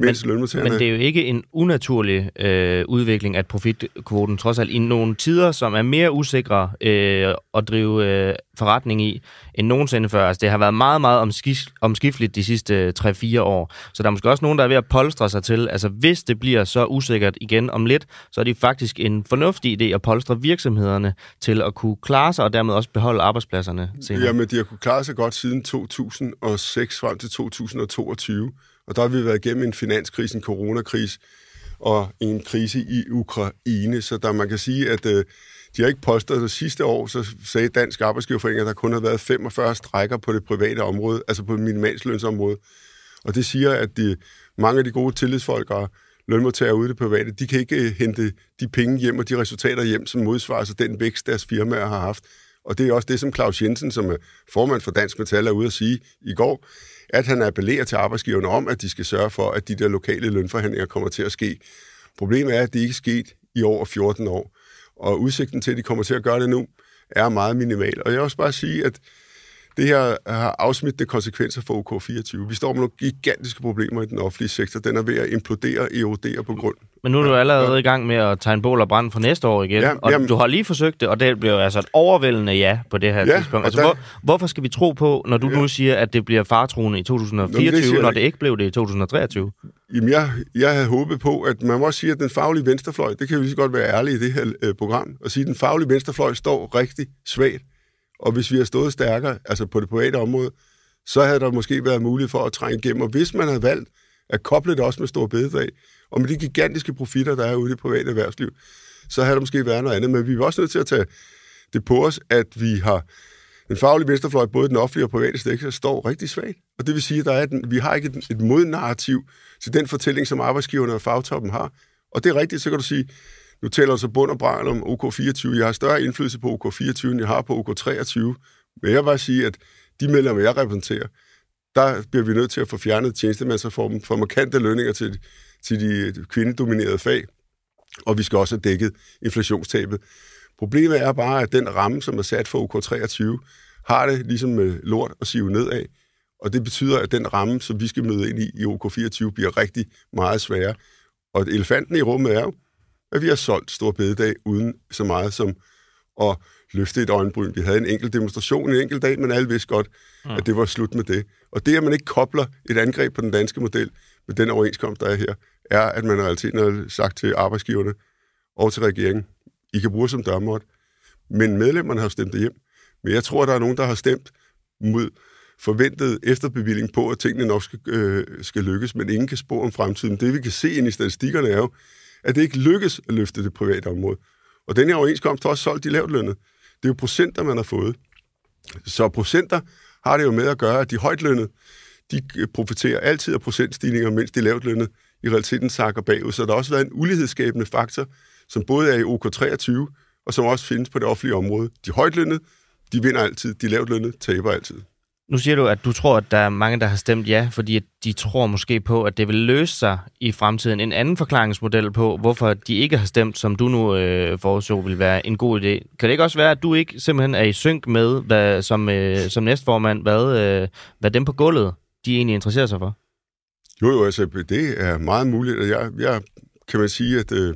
men, Men det er jo ikke en unaturlig øh, udvikling, at profitkvoten trods alt i nogle tider, som er mere usikre øh, at drive øh, forretning i end nogensinde før. Altså, det har været meget, meget omskif- omskifteligt de sidste 3-4 år. Så der er måske også nogen, der er ved at polstre sig til, altså hvis det bliver så usikkert igen om lidt, så er det faktisk en fornuftig idé at polstre virksomhederne til at kunne klare sig og dermed også beholde arbejdspladserne senere. Jamen, de har kunne klare sig godt siden 2006 frem til 2022. Og der har vi været igennem en finanskrise, en coronakrise og en krise i Ukraine. Så der man kan sige, at øh, de har ikke påstået det altså sidste år, så sagde Dansk Arbejdsgiverforening, at der kun har været 45 strækker på det private område, altså på minimalslønsområde. Og det siger, at de, mange af de gode tillidsfolk og lønmodtagere ude i det private, de kan ikke øh, hente de penge hjem og de resultater hjem, som modsvarer sig den vækst, deres firmaer har haft. Og det er også det, som Claus Jensen, som er formand for Dansk Metal, er ude at sige i går, at han appellerer til arbejdsgiverne om, at de skal sørge for, at de der lokale lønforhandlinger kommer til at ske. Problemet er, at det ikke er sket i over 14 år, og udsigten til, at de kommer til at gøre det nu, er meget minimal. Og jeg vil også bare sige, at det her har afsmittende konsekvenser for OK24. Vi står med nogle gigantiske problemer i den offentlige sektor. Den er ved at implodere, erodere på grund. Men nu er du allerede i gang med at tegne bål og brand for næste år igen. Ja, og jamen, du har lige forsøgt det, og det bliver altså et overvældende ja på det her ja, tidspunkt. Altså, der, hvor, hvorfor skal vi tro på, når du ja, nu siger, at det bliver fartruende i 2024, Nå, når det ikke blev det i 2023? Jamen, jeg, jeg havde håbet på, at man må også sige, at den faglige venstrefløj, det kan vi lige så godt være ærlige i det her øh, program, og sige, at den faglige venstrefløj står rigtig svagt og hvis vi har stået stærkere, altså på det private område, så havde der måske været mulighed for at trænge igennem. Og hvis man havde valgt at koble det også med stor bededag, og med de gigantiske profitter, der er ude i det private erhvervsliv, så havde der måske været noget andet. Men vi er også nødt til at tage det på os, at vi har den faglige venstrefløj, både den offentlige og private sektor, står rigtig svagt. Og det vil sige, at der er et, vi har ikke et, et modnarrativ til den fortælling, som arbejdsgiverne og fagtoppen har. Og det er rigtigt, så kan du sige, nu tæller så bund og brand om OK24. Jeg har større indflydelse på OK24, end jeg har på OK23. Men jeg vil bare sige, at de medlemmer, jeg repræsenterer, der bliver vi nødt til at få fjernet tjenestemandsreformen for markante lønninger til, til de kvindedominerede fag, og vi skal også have dækket inflationstabet. Problemet er bare, at den ramme, som er sat for OK23, har det ligesom med lort at sive nedad, og det betyder, at den ramme, som vi skal møde ind i i OK24, bliver rigtig meget sværere. Og elefanten i rummet er jo, at vi har solgt Stor Bededag uden så meget som at løfte et øjenbryn. Vi havde en enkelt demonstration en enkelt dag, men alle vidste godt, mm. at det var slut med det. Og det, at man ikke kobler et angreb på den danske model med den overenskomst, der er her, er, at man i realiteten har sagt til arbejdsgiverne og til regeringen, I kan bruge som dørmåt, men medlemmerne har stemt det hjem. Men jeg tror, der er nogen, der har stemt mod forventet efterbevilling på, at tingene nok skal, øh, skal lykkes, men ingen kan spå om fremtiden. Det, vi kan se ind i statistikkerne, er jo, at det ikke lykkes at løfte det private område. Og den her overenskomst har også solgt de lavt lønnet. Det er jo procenter, man har fået. Så procenter har det jo med at gøre, at de højt lønnet, de profiterer altid af procentstigninger, mens de lavt lønnet i realiteten sakker bagud. Så der har også været en ulighedsskabende faktor, som både er i OK23, og som også findes på det offentlige område. De højtlønnede, de vinder altid, de lavtlønnede taber altid. Nu siger du, at du tror, at der er mange, der har stemt ja, fordi de tror måske på, at det vil løse sig i fremtiden. En anden forklaringsmodel på, hvorfor de ikke har stemt, som du nu øh, foreså, vil være en god idé. Kan det ikke også være, at du ikke simpelthen er i synk med, hvad, som, øh, som næstformand, hvad, øh, hvad dem på gulvet, de egentlig interesserer sig for? Jo, jo, altså, det er meget muligt. Jeg, jeg kan man sige, at øh,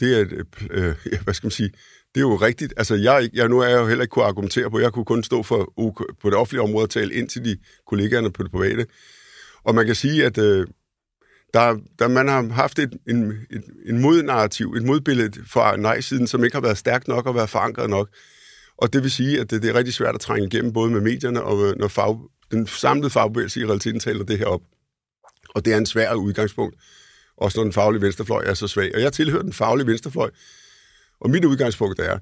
det er, øh, øh hvad skal man sige, det er jo rigtigt. Altså, jeg, jeg, nu er jeg jo heller ikke kunne argumentere på, jeg kunne kun stå for på det offentlige område og tale ind til de kollegaerne på det private. Og man kan sige, at øh, der, der man har haft et, en, et, en modnarrativ, et modbillede fra nej-siden, som ikke har været stærkt nok og været forankret nok. Og det vil sige, at det, det er rigtig svært at trænge igennem, både med medierne og øh, når fag, den samlede fagbevægelse i realiteten taler det her op. Og det er en svær udgangspunkt, også når den faglige venstrefløj er så svag. Og jeg tilhører den faglige venstrefløj, og mit udgangspunkt er,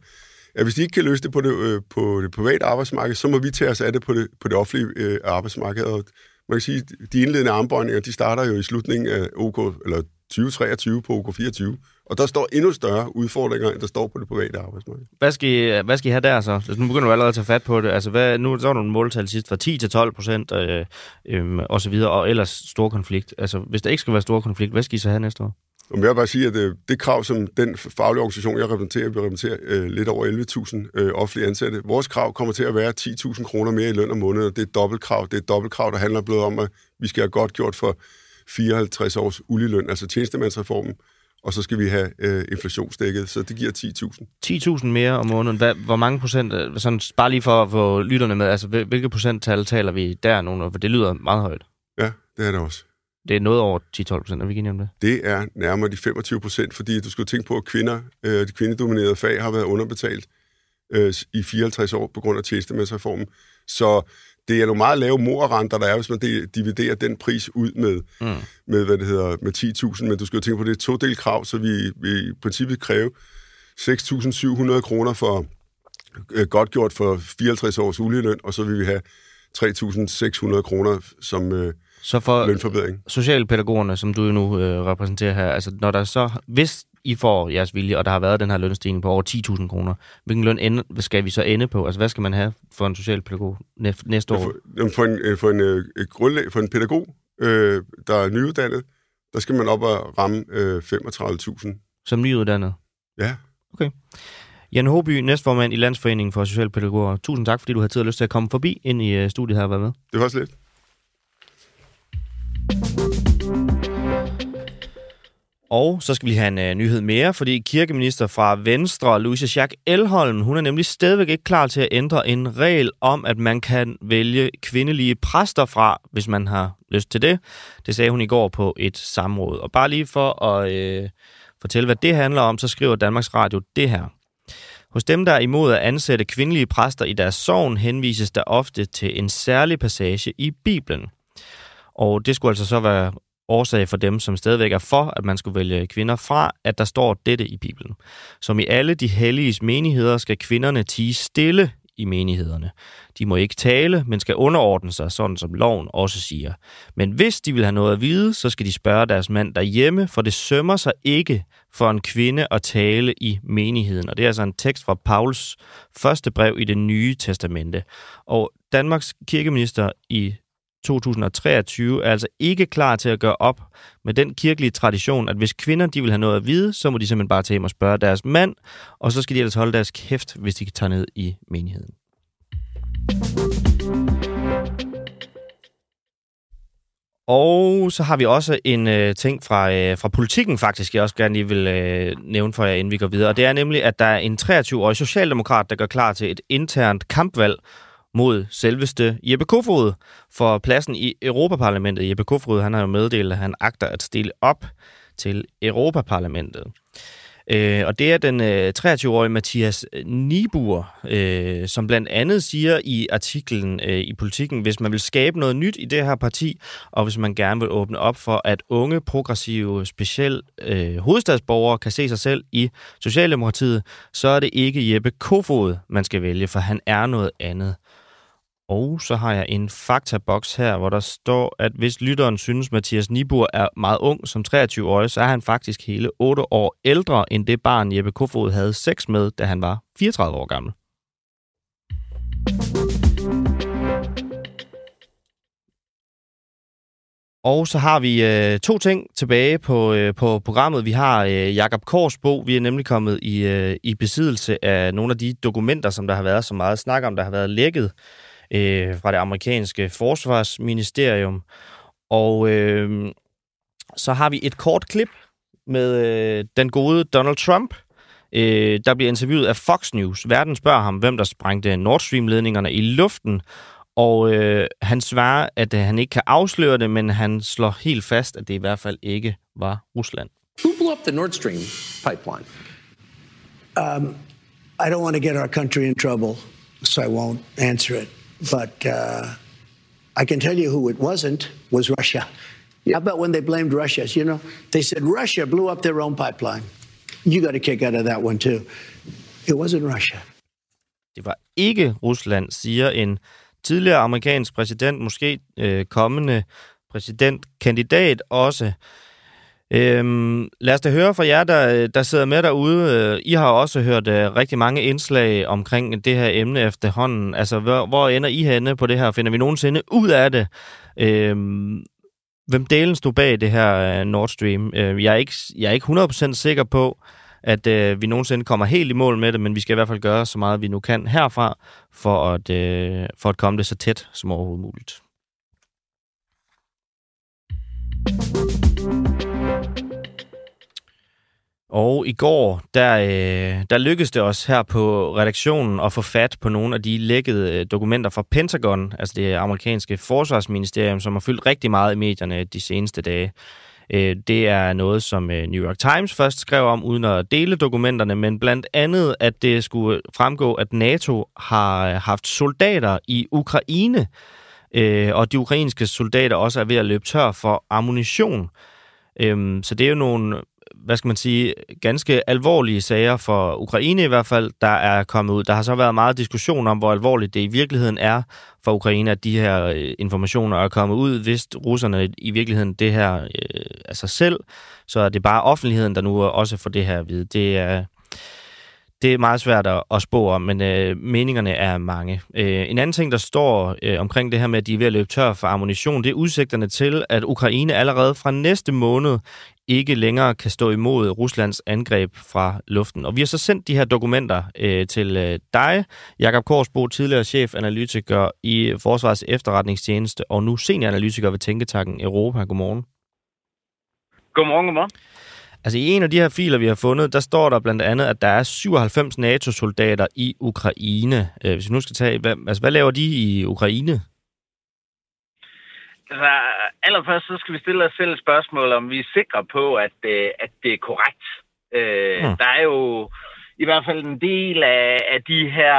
at hvis de ikke kan løse det på det, øh, på det private arbejdsmarked, så må vi tage os af det på det, på det offentlige øh, arbejdsmarked. Og man kan sige, de indledende armbøjninger, de starter jo i slutningen af OK, eller 2023 på OK24. Og der står endnu større udfordringer, end der står på det private arbejdsmarked. Hvad skal I, øh, hvad skal I have der så? Altså, nu begynder du allerede at tage fat på det. Altså, hvad, nu så var nogle måltal sidst fra 10 til 12 procent øh, øh, og så videre, og ellers stor konflikt. Altså, hvis der ikke skal være stor konflikt, hvad skal I så have næste år? Og jeg vil bare sige, at det, det krav, som den faglige organisation, jeg repræsenterer, vi repræsenterer øh, lidt over 11.000 øh, offentlige ansatte. Vores krav kommer til at være 10.000 kroner mere i løn om måneden, og det er et dobbeltkrav. Det er et dobbeltkrav, der handler blot om, at vi skal have godt gjort for 54 års uligeløn, altså tjenestemandsreformen, og så skal vi have øh, inflationsdækket, så det giver 10.000. 10.000 mere om måneden. Hvad, hvor mange procent, øh, sådan, bare lige for at få lytterne med, altså hvilke procenttal taler vi der nogle, for det lyder meget højt. Ja, det er det også. Det er noget over 10-12 procent, er vi ikke om det? Det er nærmere de 25 procent, fordi du skal tænke på, at kvinder, øh, de kvindedominerede fag har været underbetalt øh, i 54 år på grund af tjenestemandsreformen. Så det er nogle meget lave morrenter, der er, hvis man dividerer den pris ud med, mm. med hvad det hedder, med 10.000. Men du skal jo tænke på, det er to del krav, så vi, vi i princippet kræve 6.700 kroner for øh, godt gjort for 54 års uligeløn, og så vil vi have 3.600 kroner som, øh, så for lønforbedring. socialpædagogerne, som du jo nu øh, repræsenterer her, altså når der så, hvis I får jeres vilje, og der har været den her lønstigning på over 10.000 kroner, hvilken løn ende, skal vi så ende på? Altså hvad skal man have for en socialpædagog næste år? For, for, en, øh, for, en, øh, et grundlag, for en pædagog, øh, der er nyuddannet, der skal man op og ramme øh, 35.000. Som nyuddannet? Ja. Okay. Jan Håby, næstformand i Landsforeningen for Socialpædagoger. Tusind tak, fordi du har tid og lyst til at komme forbi ind i øh, studiet her og være med. Det var lidt. Og så skal vi have en uh, nyhed mere, fordi kirkeminister fra Venstre, Louise Schack Elholm, hun er nemlig stadigvæk ikke klar til at ændre en regel om, at man kan vælge kvindelige præster fra, hvis man har lyst til det. Det sagde hun i går på et samråd. Og bare lige for at uh, fortælle, hvad det handler om, så skriver Danmarks Radio det her. Hos dem, der er imod at ansætte kvindelige præster i deres sovn, henvises der ofte til en særlig passage i Bibelen. Og det skulle altså så være årsag for dem, som stadigvæk er for, at man skulle vælge kvinder fra, at der står dette i Bibelen. Som i alle de helliges menigheder skal kvinderne tige stille i menighederne. De må ikke tale, men skal underordne sig, sådan som loven også siger. Men hvis de vil have noget at vide, så skal de spørge deres mand derhjemme, for det sømmer sig ikke for en kvinde at tale i menigheden. Og det er altså en tekst fra Pauls første brev i det nye testamente. Og Danmarks kirkeminister i 2023 er altså ikke klar til at gøre op med den kirkelige tradition, at hvis kvinder de vil have noget at vide, så må de simpelthen bare tage hjem og spørge deres mand, og så skal de ellers holde deres kæft, hvis de kan tage ned i menigheden. Og så har vi også en øh, ting fra, øh, fra politikken faktisk, jeg også gerne lige vil øh, nævne for jer, inden vi går videre. Og det er nemlig, at der er en 23-årig socialdemokrat, der gør klar til et internt kampvalg mod selveste Jeppe Kofod for pladsen i Europaparlamentet. Jeppe Kofod han har jo meddelt, at han agter at stille op til Europaparlamentet. Øh, og det er den øh, 23-årige Mathias Nibur, øh, som blandt andet siger i artiklen øh, i Politiken, hvis man vil skabe noget nyt i det her parti, og hvis man gerne vil åbne op for, at unge, progressive, specielt øh, hovedstadsborgere kan se sig selv i Socialdemokratiet, så er det ikke Jeppe Kofod, man skal vælge, for han er noget andet. Og så har jeg en faktaboks her, hvor der står, at hvis lytteren synes, Mathias Nibur er meget ung som 23-årig, så er han faktisk hele 8 år ældre end det barn, Jeppe Kofod havde sex med, da han var 34 år gammel. Og så har vi øh, to ting tilbage på, øh, på programmet. Vi har øh, Jakob Kors bog. Vi er nemlig kommet i, øh, i besiddelse af nogle af de dokumenter, som der har været så meget snak om, der har været lækket øh, fra det amerikanske forsvarsministerium. Og øh, så har vi et kort klip med øh, den gode Donald Trump, øh, der bliver interviewet af Fox News. Verden spørger ham, hvem der sprængte Nord Stream-ledningerne i luften, og øh, han svarer, at øh, han ikke kan afsløre det, men han slår helt fast, at det i hvert fald ikke var Rusland. Who blew up the Nord Stream pipeline? Um, I don't want to get our country in trouble, so I won't answer it. But uh, I can tell you who it wasn't was Russia. How about when they blamed Russia? You know, they said Russia blew up their own pipeline. You got a kick out of that one too. It wasn't Russia. Det var ikke Rusland, siger en tidligere amerikansk præsident, måske øh, kommende præsidentkandidat også. Øhm, lad os da høre fra jer, der, der sidder med derude. Øh, I har også hørt uh, rigtig mange indslag omkring det her emne efterhånden. Altså, hvor, hvor ender I henne på det her? Finder vi nogensinde ud af det? Øhm, hvem delen stod bag det her uh, Nord Stream? Uh, jeg, er ikke, jeg er ikke 100% sikker på, at uh, vi nogensinde kommer helt i mål med det, men vi skal i hvert fald gøre så meget, vi nu kan herfra, for at, uh, for at komme det så tæt som overhovedet muligt. Og i går, der, øh, der lykkedes det os her på redaktionen at få fat på nogle af de lækkede øh, dokumenter fra Pentagon, altså det amerikanske forsvarsministerium, som har fyldt rigtig meget i medierne de seneste dage. Øh, det er noget, som øh, New York Times først skrev om, uden at dele dokumenterne, men blandt andet, at det skulle fremgå, at NATO har øh, haft soldater i Ukraine, øh, og de ukrainske soldater også er ved at løbe tør for ammunition. Øh, så det er jo nogle hvad skal man sige, ganske alvorlige sager for Ukraine i hvert fald, der er kommet ud. Der har så været meget diskussion om, hvor alvorligt det i virkeligheden er for Ukraine, at de her øh, informationer er kommet ud. Hvis russerne i virkeligheden det her øh, af sig selv, så er det bare offentligheden, der nu også får det her at vide. Det er, det er meget svært at, at spå om, men øh, meningerne er mange. Øh, en anden ting, der står øh, omkring det her med, at de er ved at løbe tør for ammunition, det er udsigterne til, at Ukraine allerede fra næste måned ikke længere kan stå imod Ruslands angreb fra luften. Og vi har så sendt de her dokumenter øh, til øh, dig, Jakob Korsbo, tidligere chefanalytiker i Forsvars efterretningstjeneste, og nu senioranalytiker ved Tænketanken Europa. Godmorgen. Godmorgen, godmorgen. Altså i en af de her filer, vi har fundet, der står der blandt andet, at der er 97 NATO-soldater i Ukraine. Øh, hvis vi nu skal tage, hvad, altså hvad laver de i Ukraine? Altså, allerførst så skal vi stille os selv et spørgsmål, om vi er sikre på, at, øh, at det er korrekt. Øh, hmm. Der er jo i hvert fald en del af, af de her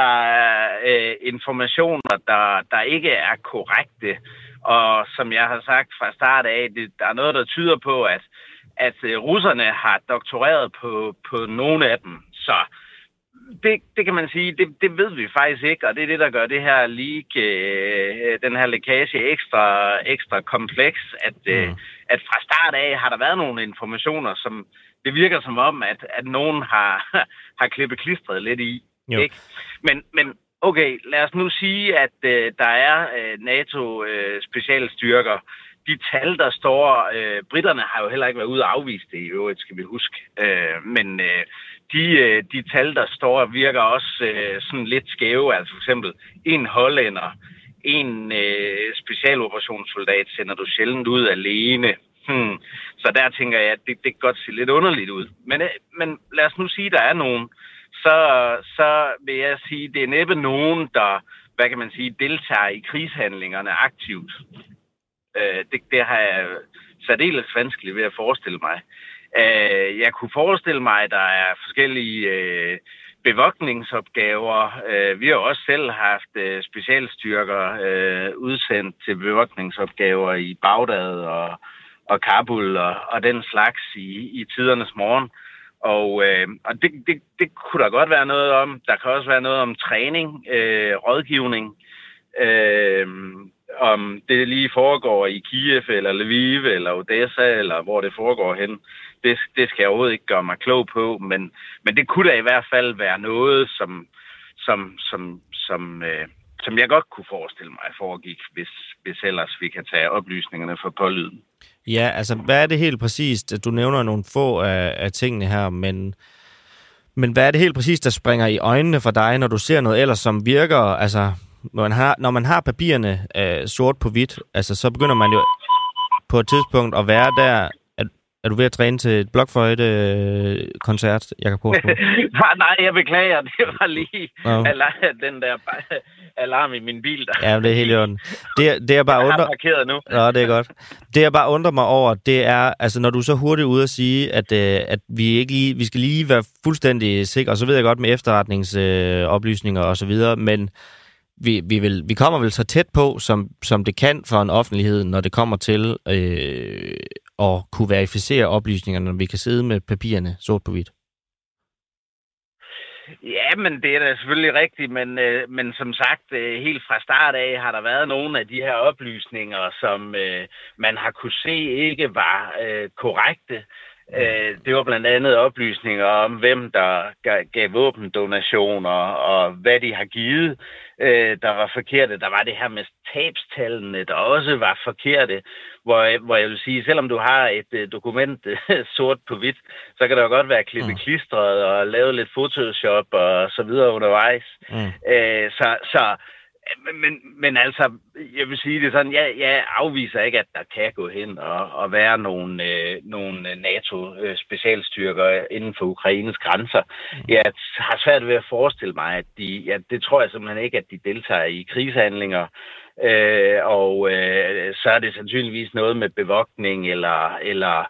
øh, informationer, der, der ikke er korrekte. Og som jeg har sagt fra start af, det, der er noget, der tyder på, at at øh, russerne har doktoreret på, på nogle af dem. Så det, det kan man sige, det, det ved vi faktisk ikke, og det er det, der gør det her leak, øh, den her lækage ekstra, ekstra kompleks, at, øh, mm. at fra start af har der været nogle informationer, som det virker som om, at, at nogen har, har klippet klistret lidt i. Jo. Ikke? Men, men okay, lad os nu sige, at øh, der er øh, NATO-specialstyrker, øh, de tal, der står, øh, britterne har jo heller ikke været ude og afvise det i øvrigt, skal vi huske. Øh, men øh, de, øh, de tal, der står, virker også øh, sådan lidt skæve. Altså for eksempel en hollænder, en øh, specialoperationssoldat sender du sjældent ud alene. Hmm. Så der tænker jeg, at det, det kan godt se lidt underligt ud. Men, øh, men lad os nu sige, at der er nogen. Så, så vil jeg sige, at det er næppe nogen, der hvad kan man sige, deltager i krigshandlingerne aktivt. Øh, det, det har jeg særdeles vanskeligt ved at forestille mig. Øh, jeg kunne forestille mig, at der er forskellige øh, bevogtningsopgaver. Øh, vi har også selv haft øh, specialstyrker øh, udsendt til bevogtningsopgaver i Bagdad og, og Kabul og, og den slags i, i tidernes morgen. Og, øh, og det, det, det kunne der godt være noget om. Der kan også være noget om træning, øh, rådgivning. Øh, om det lige foregår i Kiev, eller Lviv, eller Odessa, eller hvor det foregår hen, det, det skal jeg overhovedet ikke gøre mig klog på, men, men det kunne da i hvert fald være noget, som, som, som, som, øh, som jeg godt kunne forestille mig foregik, hvis, hvis ellers vi kan tage oplysningerne for pålyden. Ja, altså hvad er det helt præcist? Du nævner nogle få af, af tingene her, men, men hvad er det helt præcist, der springer i øjnene for dig, når du ser noget ellers, som virker, altså når man har, når man har papirerne øh, sort på hvidt, altså, så begynder man jo på et tidspunkt at være der. Er, er du ved at træne til et blokfløjte-koncert, jeg kan på? nej, nej, jeg beklager. Det var lige oh. den der alarm i min bil. Der. Ja, det er helt i orden. Det, det er bare jeg under... parkeret nu. Nå, det er godt. Det jeg bare undrer mig over, det er, altså når du så hurtigt ud at sige, at, øh, at vi ikke lige, vi skal lige være fuldstændig sikre, og så ved jeg godt med efterretningsoplysninger øh, og så videre, men vi, vi, vil, vi kommer vel så tæt på, som, som det kan for en offentlighed, når det kommer til øh, at kunne verificere oplysningerne, når vi kan sidde med papirerne sort på hvidt. Ja, men det er da selvfølgelig rigtigt, men, øh, men som sagt, øh, helt fra start af har der været nogle af de her oplysninger, som øh, man har kunne se ikke var øh, korrekte. Øh, det var blandt andet oplysninger om, hvem der gav våbendonationer og hvad de har givet, øh, der var forkerte. Der var det her med tabstallene, der også var forkerte, hvor, hvor jeg vil sige, selvom du har et uh, dokument uh, sort på hvidt, så kan der jo godt være klippet mm. klistret og lavet lidt Photoshop og så videre undervejs. Mm. Øh, så, så men, men altså, jeg vil sige det sådan, jeg, jeg afviser ikke, at der kan gå hen og, og være nogle, øh, nogle NATO-specialstyrker inden for Ukraines grænser. Mm. Jeg har svært ved at forestille mig, at de, ja, det tror jeg simpelthen ikke, at de deltager i krigshandlinger. Øh, og øh, så er det sandsynligvis noget med bevogtning eller, eller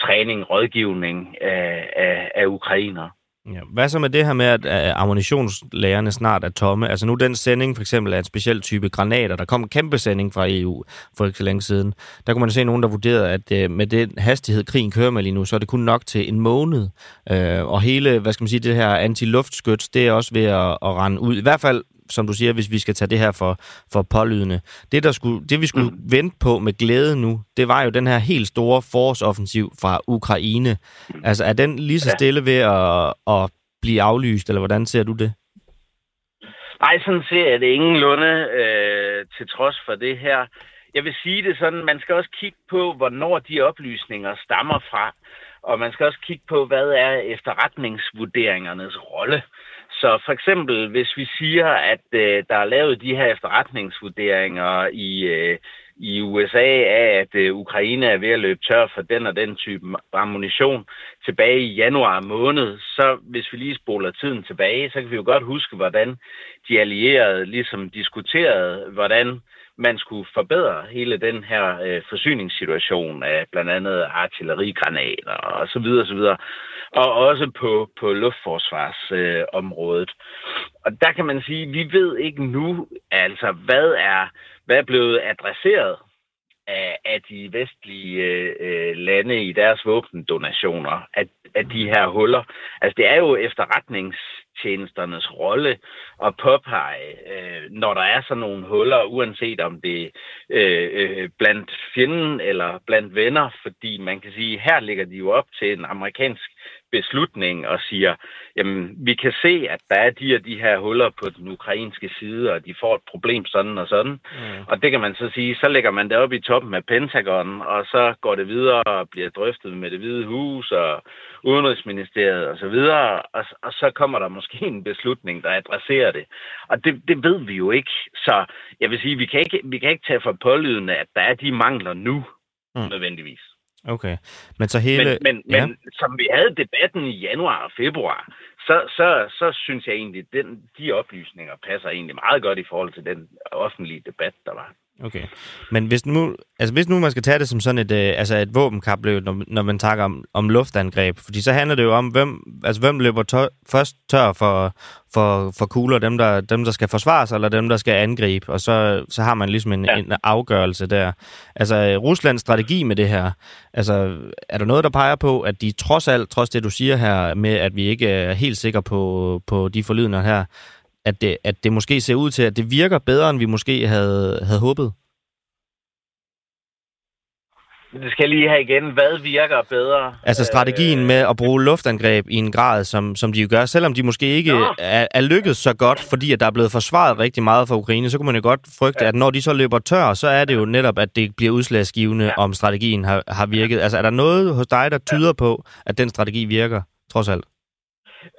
træning, rådgivning af, af, af ukrainer. Ja. Hvad så med det her med, at ammunitionslagerne snart er tomme? Altså nu den sending for eksempel af en speciel type granater. Der kom en kæmpe sending fra EU for ikke så længe siden. Der kunne man se nogen, der vurderede, at øh, med den hastighed, krigen kører med lige nu, så er det kun nok til en måned. Øh, og hele, hvad skal man sige, det her anti-luftskyts, det er også ved at, at rende ud. I hvert fald som du siger, hvis vi skal tage det her for, for pålydende. Det, der skulle, det vi skulle mm. vente på med glæde nu, det var jo den her helt store forårsoffensiv fra Ukraine. Altså er den lige så stille ved at, at blive aflyst, eller hvordan ser du det? Nej, sådan ser jeg det ingenlunde øh, til trods for det her. jeg vil sige det sådan, man skal også kigge på, hvornår de oplysninger stammer fra. Og man skal også kigge på, hvad er efterretningsvurderingernes rolle. Så for eksempel, hvis vi siger, at øh, der er lavet de her efterretningsvurderinger i, øh, i USA af, at øh, Ukraine er ved at løbe tør for den og den type ammunition tilbage i januar måned, så hvis vi lige spoler tiden tilbage, så kan vi jo godt huske, hvordan de allierede ligesom diskuterede, hvordan man skulle forbedre hele den her øh, forsyningssituation af blandt andet artillerigranater og så videre, og også på, på luftforsvarsområdet. Øh, og der kan man sige, at vi ved ikke nu, altså hvad er, hvad er blevet adresseret af, af de vestlige øh, lande i deres våbendonationer, at, at de her huller. Altså det er jo efterretningstjenesternes rolle at påpege, øh, når der er sådan nogle huller, uanset om det øh, øh, blandt fjenden eller blandt venner, fordi man kan sige, her ligger de jo op til en amerikansk beslutning og siger, jamen vi kan se, at der er de og de her huller på den ukrainske side, og de får et problem sådan og sådan. Mm. Og det kan man så sige, så lægger man det op i toppen af Pentagon, og så går det videre og bliver drøftet med det hvide hus og Udenrigsministeriet og så videre, og, og så kommer der måske en beslutning, der adresserer det. Og det, det ved vi jo ikke. Så jeg vil sige, vi kan ikke, vi kan ikke tage for pålydende, at der er de mangler nu, mm. nødvendigvis. Okay, men så hele... Men, men, ja. men som vi havde debatten i januar og februar, så, så, så synes jeg egentlig, at den, de oplysninger passer egentlig meget godt i forhold til den offentlige debat, der var. Okay. Men hvis nu, altså hvis nu man skal tage det som sådan et, øh, altså et våbenkapløb, når, når man takker om, om luftangreb, fordi så handler det jo om, hvem, altså hvem løber tør, først tør for, for, for kugler, dem der, dem der skal forsvare sig, eller dem der skal angribe, og så, så har man ligesom en, ja. en afgørelse der. Altså Ruslands strategi med det her, altså er der noget, der peger på, at de trods alt, trods det du siger her, med at vi ikke er helt sikre på, på de forlydende her, at det, at det måske ser ud til, at det virker bedre, end vi måske havde, havde håbet? Det skal lige have igen. Hvad virker bedre? Altså strategien øh, med at bruge luftangreb i en grad, som, som de jo gør, selvom de måske ikke er, er lykkedes så godt, fordi at der er blevet forsvaret rigtig meget for Ukraine, så kunne man jo godt frygte, ja. at når de så løber tør, så er det jo netop, at det bliver udslagsgivende, ja. om strategien har, har virket. Altså er der noget hos dig, der tyder ja. på, at den strategi virker, trods alt?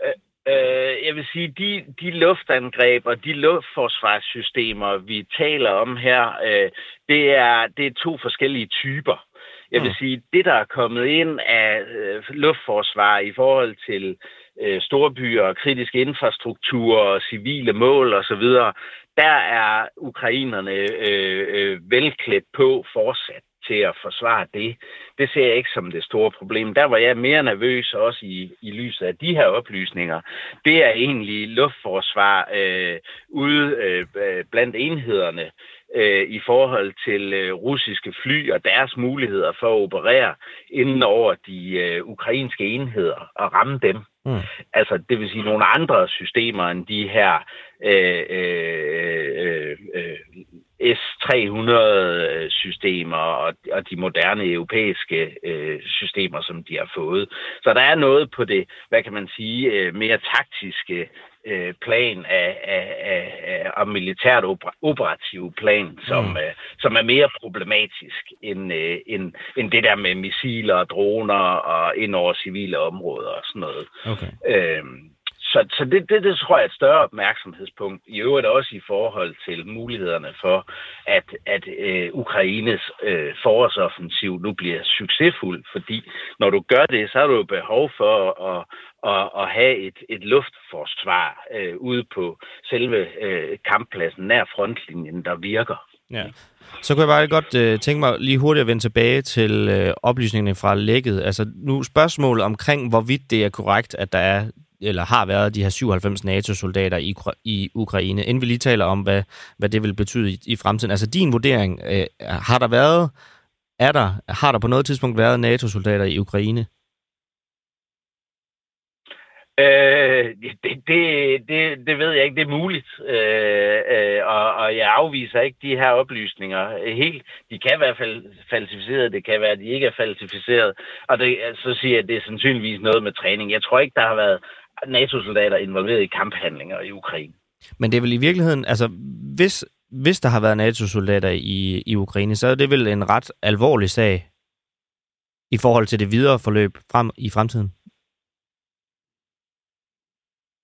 Øh, Øh, jeg vil sige, de, de luftangreb og de luftforsvarssystemer, vi taler om her, øh, det, er, det er to forskellige typer. Jeg vil mm. sige, det der er kommet ind af øh, luftforsvar i forhold til øh, storbyer og kritisk infrastruktur og civile mål osv., der er ukrainerne øh, øh, velklædt på fortsat til at forsvare det. Det ser jeg ikke som det store problem. Der var jeg mere nervøs også i, i lyset af de her oplysninger. Det er egentlig luftforsvar øh, ude øh, blandt enhederne øh, i forhold til øh, russiske fly og deres muligheder for at operere inden over de øh, ukrainske enheder og ramme dem. Mm. Altså, det vil sige nogle andre systemer end de her øh, øh, øh, S300-systemer og, og de moderne europæiske øh, systemer, som de har fået. Så der er noget på det, hvad kan man sige, øh, mere taktiske øh, plan af, af, af, af, militært operativ plan, som, mm. øh, som er mere problematisk end, øh, end, end det der med missiler og droner og ind over civile områder og sådan noget. Okay. Øh, så, så det, det, det tror jeg er et større opmærksomhedspunkt, i øvrigt også i forhold til mulighederne for, at, at øh, Ukraines øh, forårsoffensiv nu bliver succesfuld, fordi når du gør det, så har du jo behov for at, at, at have et, et luftforsvar øh, ude på selve øh, kamppladsen nær frontlinjen, der virker. Ja. Så kunne jeg bare godt øh, tænke mig lige hurtigt at vende tilbage til øh, oplysningerne fra lægget. Altså nu spørgsmålet omkring, hvorvidt det er korrekt, at der er eller har været de her 97 NATO-soldater i, i Ukraine. Inden vi lige taler om, hvad, hvad det vil betyde i, i fremtiden. Altså din vurdering, øh, har der været, er der, har der på noget tidspunkt været NATO-soldater i Ukraine? Øh, det, det, det, det ved jeg ikke. Det er muligt, øh, øh, og, og jeg afviser ikke de her oplysninger helt. De kan være fal- falsificeret, det kan være, at de ikke er falsificeret, og det, så siger jeg, at det er sandsynligvis noget med træning. Jeg tror ikke, der har været NATO-soldater involveret i kamphandlinger i Ukraine. Men det er vel i virkeligheden, altså hvis hvis der har været NATO-soldater i, i Ukraine, så er det vel en ret alvorlig sag i forhold til det videre forløb frem i fremtiden?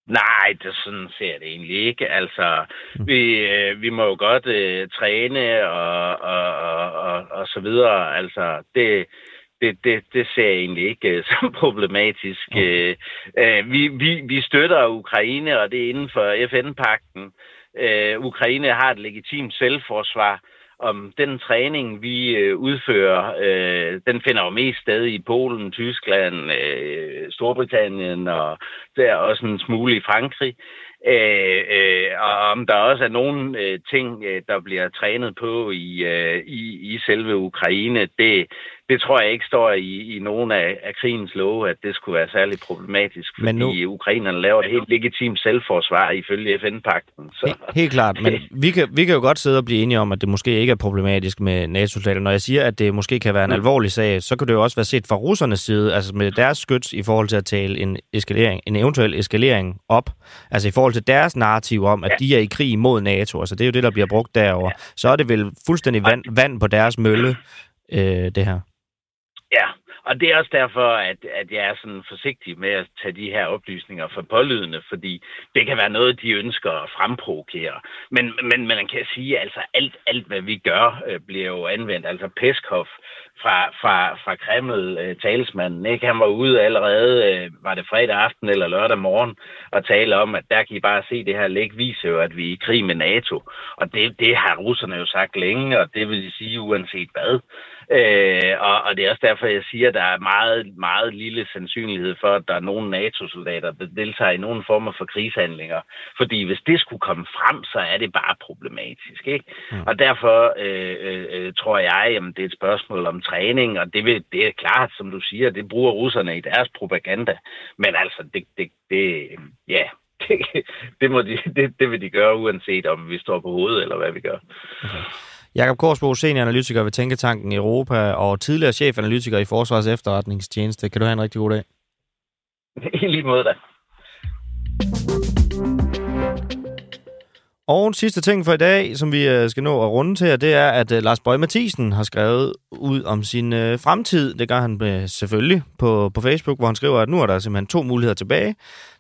Nej, det sådan ser det egentlig ikke. Altså, mm. vi, øh, vi må jo godt øh, træne og, og, og, og, og så videre. Altså, det, det, det, det ser jeg egentlig ikke øh, som problematisk. Okay. Øh, øh, vi, vi, vi støtter Ukraine, og det er inden for FN-pakten. Øh, Ukraine har et legitimt selvforsvar om den træning, vi øh, udfører, øh, den finder jo mest sted i Polen, Tyskland, øh, Storbritannien og der også en smule i Frankrig. Øh, øh, og om der også er nogle øh, ting, øh, der bliver trænet på i, øh, i, i selve Ukraine, det, det tror jeg ikke står i, i nogen af, af krigens love, at det skulle være særlig problematisk, fordi men nu... ukrainerne laver et helt legitimt selvforsvar ifølge FN-pakten. Så... Helt, helt klart, men vi kan, vi kan jo godt sidde og blive enige om, at det måske ikke er problematisk med NATO-soldater. Når jeg siger, at det måske kan være en mm. alvorlig sag, så kan det jo også være set fra russernes side, altså med deres skyts i forhold til at tale en, eskalering, en eventuel eskalering op, altså i forhold til deres narrativ om, at ja. de er i krig mod NATO, altså det er jo det, der bliver brugt derover, ja. så er det vel fuldstændig vand, vand på deres mølle, øh, det her. Og det er også derfor, at, at jeg er sådan forsigtig med at tage de her oplysninger for pålydende, fordi det kan være noget, de ønsker at fremprovokere. Men, men, men man kan sige, at altså alt, alt, hvad vi gør, øh, bliver jo anvendt. Altså Peskov fra, fra, fra Kreml, øh, talsmanden, ikke? han var ude allerede, øh, var det fredag aften eller lørdag morgen, og tale om, at der kan I bare se det her læg, viser jo, at vi er i krig med NATO. Og det, det har russerne jo sagt længe, og det vil sige uanset hvad. Øh, og, og det er også derfor, jeg siger, at der er meget, meget lille sandsynlighed for, at der er nogle NATO-soldater, der deltager i nogle former for krigshandlinger. Fordi hvis det skulle komme frem, så er det bare problematisk. Ikke? Mm. Og derfor øh, øh, øh tror jeg, at det er et spørgsmål om træning, og det, vil, det er klart, som du siger, det bruger russerne i deres propaganda. Men altså, det, det, det ja, det, det, må de, det, det vil de gøre, uanset om vi står på hovedet, eller hvad vi gør. Okay. Jakob Korsbo, senioranalytiker ved Tænketanken i Europa og tidligere chefanalytiker i Forsvars Efterretningstjeneste. Kan du have en rigtig god dag? I lige måde da. Og en sidste ting for i dag, som vi øh, skal nå at runde til, det er, at øh, Lars Bøge Mathisen har skrevet ud om sin øh, fremtid. Det gør han selvfølgelig på, på Facebook, hvor han skriver, at nu er der simpelthen to muligheder tilbage.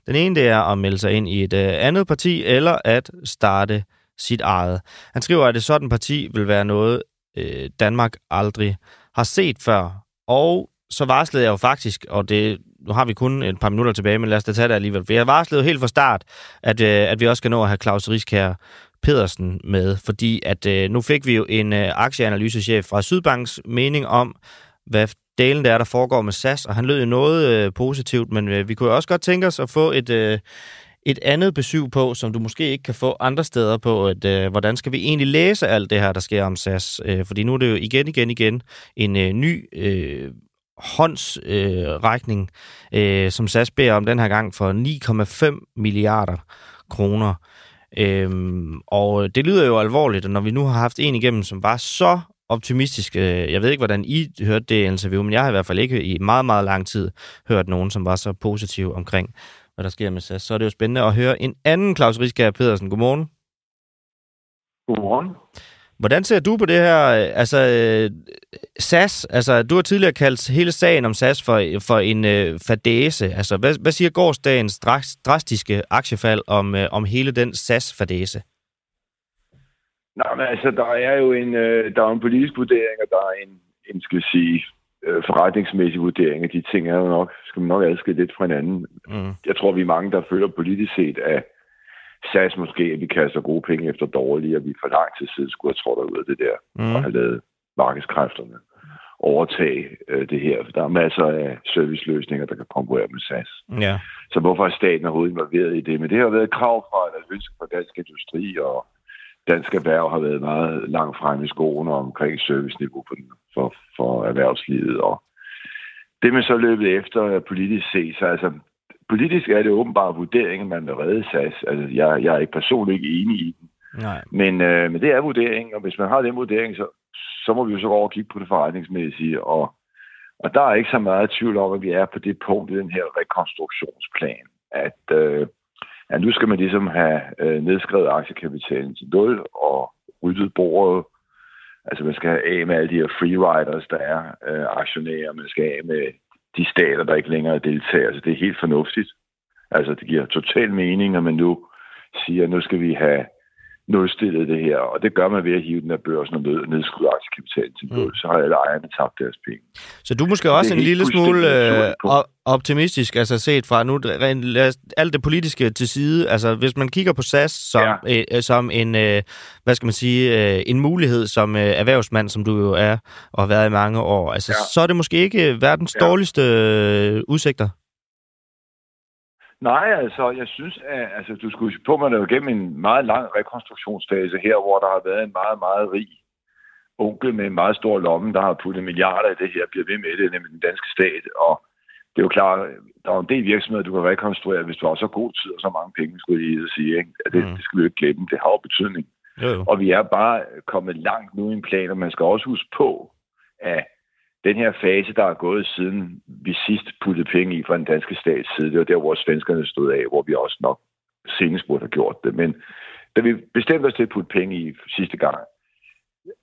Den ene, det er at melde sig ind i et andet parti, eller at starte sit eget. Han skriver, at et sådan parti vil være noget, øh, Danmark aldrig har set før. Og så varslede jeg jo faktisk, og det, nu har vi kun et par minutter tilbage, men lad os da tage det alligevel. For jeg varslede helt fra start, at, øh, at vi også skal nå at have Claus Riskær Pedersen med, fordi at øh, nu fik vi jo en øh, aktieanalysechef fra Sydbanks mening om, hvad delen der er, der foregår med SAS, og han lød jo noget øh, positivt, men øh, vi kunne jo også godt tænke os at få et, øh, et andet besøg på, som du måske ikke kan få andre steder på, at, øh, hvordan skal vi egentlig læse alt det her, der sker om SAS? Øh, fordi nu er det jo igen, igen, igen en øh, ny øh, håndsrækning, øh, øh, som SAS beder om den her gang for 9,5 milliarder kroner. Øhm, og det lyder jo alvorligt, når vi nu har haft en igennem, som var så optimistisk. Øh, jeg ved ikke, hvordan I hørte det interview, men jeg har i hvert fald ikke i meget, meget lang tid hørt nogen, som var så positiv omkring hvad der sker med SAS. Så er det jo spændende at høre en anden Claus Rieskær Pedersen. Godmorgen. Godmorgen. Hvordan ser du på det her? Altså, SAS, altså, du har tidligere kaldt hele sagen om SAS for, for en øh, fadese. Altså, hvad, hvad siger gårdsdagens drastiske aktiefald om, øh, om hele den SAS-fadese? Nej, men altså, der er jo en, øh, der er en politisk vurdering, og der er en, en skal sige, øh, forretningsmæssig vurdering af de ting er jo nok, skal man nok adskille lidt fra hinanden. Mm. Jeg tror, vi er mange, der føler politisk set, at SAS måske, at vi kaster gode penge efter dårlige, og vi for lang tid siden skulle have trådt ud af det der, mm. og have lavet markedskræfterne overtage øh, det her. For der er masser af serviceløsninger, der kan konkurrere med SAS. Ja. Så hvorfor er staten overhovedet involveret i det? Men det har været et krav fra, eller ønske fra dansk industri, og dansk erhverv har været meget langt frem i skoene omkring serviceniveau for, for, for erhvervslivet. Og det man så løbet efter politisk set, så altså politisk er det åbenbart vurderingen, man vil redde SAS. Altså, jeg, jeg er ikke personligt ikke enig i den. Nej. Men, øh, men det er vurderingen, og hvis man har den vurdering, så, så må vi jo så gå over og kigge på det forretningsmæssige. Og, og der er ikke så meget tvivl om, at vi er på det punkt i den her rekonstruktionsplan, at øh, at nu skal man ligesom have øh, nedskrevet aktiekapitalen til 0, og ryddet bordet. Altså man skal have af med alle de her freeriders, der er øh, aktionærer. Man skal af med de stater, der ikke længere deltager. Altså det er helt fornuftigt. Altså det giver total mening, at man nu siger, at nu skal vi have nulstillet det her, og det gør man ved at hive den af børsen og nedskrue aktiekapitalen til nul, mm. så har alle ejerne tabt deres penge. Så du er måske også en lille smule øh, optimistisk, altså set fra nu, alt det politiske til side, altså hvis man kigger på SAS som, ja. øh, som en, øh, hvad skal man sige, øh, en mulighed som øh, erhvervsmand, som du jo er og har været i mange år, altså ja. så er det måske ikke verdens ja. dårligste øh, udsigter? Nej, altså, jeg synes, at altså, du skulle på, man er jo gennem en meget lang rekonstruktionsfase her, hvor der har været en meget, meget rig onkel med en meget stor lomme, der har puttet milliarder i det her, bliver ved med det, nemlig den danske stat. Og det er jo klart, der er en del virksomheder, du kan rekonstruere, hvis du har så god tid og så mange penge, skulle jeg sige. Ikke? Det, mm. det skal vi jo ikke glemme. Det har jo betydning. Jo, jo. Og vi er bare kommet langt nu i en plan, og man skal også huske på, at den her fase, der er gået siden vi sidst puttede penge i fra den danske stats side, det var der, hvor svenskerne stod af, hvor vi også nok senest burde have gjort det. Men da vi bestemte os til at putte penge i sidste gang,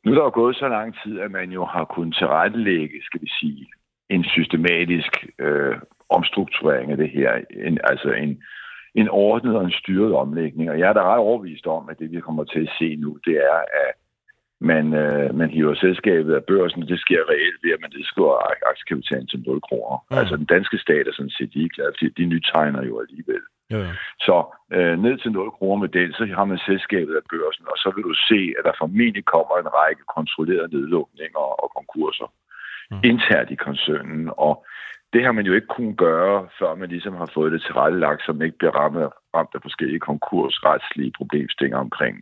nu er der jo gået så lang tid, at man jo har kunnet tilrettelægge, skal vi sige, en systematisk øh, omstrukturering af det her. En, altså en, en ordnet og en styret omlægning. Og jeg er da ret overbevist om, at det vi kommer til at se nu, det er, at man, øh, man hiver selskabet af børsen, det sker reelt ved, at man nedskriver aktiekapitalen til 0 kroner. Mm. Altså den danske stat er sådan set ligeglad, fordi de nytegner jo alligevel. Ja, ja. Så øh, ned til 0 kroner med den, så har man selskabet af børsen, og så vil du se, at der formentlig kommer en række kontrollerede nedlukninger og konkurser mm. internt i koncernen. Og det har man jo ikke kunnet gøre, før man ligesom har fået det tilrettelagt, så man ikke bliver ramt, ramt af forskellige konkursretslige problemstillinger omkring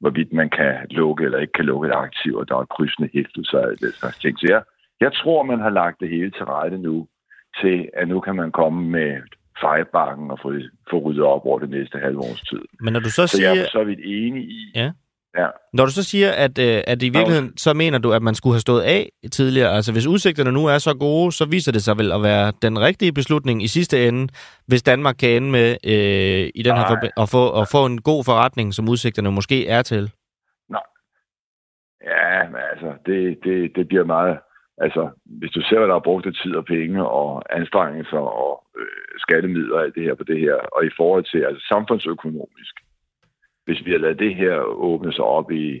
hvorvidt man kan lukke eller ikke kan lukke et aktiv, og der er krydsende hæftelser og det slags ting. Så jeg, jeg tror, man har lagt det hele til rette nu, til at nu kan man komme med fejlbakken og få, få ryddet op over det næste halve års tid. Men når du så, så siger... jeg er så vidt enig i, ja. Ja. Når du så siger, at, øh, at i virkeligheden, så mener du, at man skulle have stået af tidligere. Altså hvis udsigterne nu er så gode, så viser det sig vel at være den rigtige beslutning i sidste ende, hvis Danmark kan ende med øh, i den Nej. her at få, at få en god forretning, som udsigterne måske er til. Nej. Ja, men altså, det, det, det bliver meget... Altså, hvis du ser, hvad der er brugt af tid og penge og anstrengelser og øh, skattemidler og alt det her på det her, og i forhold til altså, samfundsøkonomisk, hvis vi har lavet det her åbne sig op i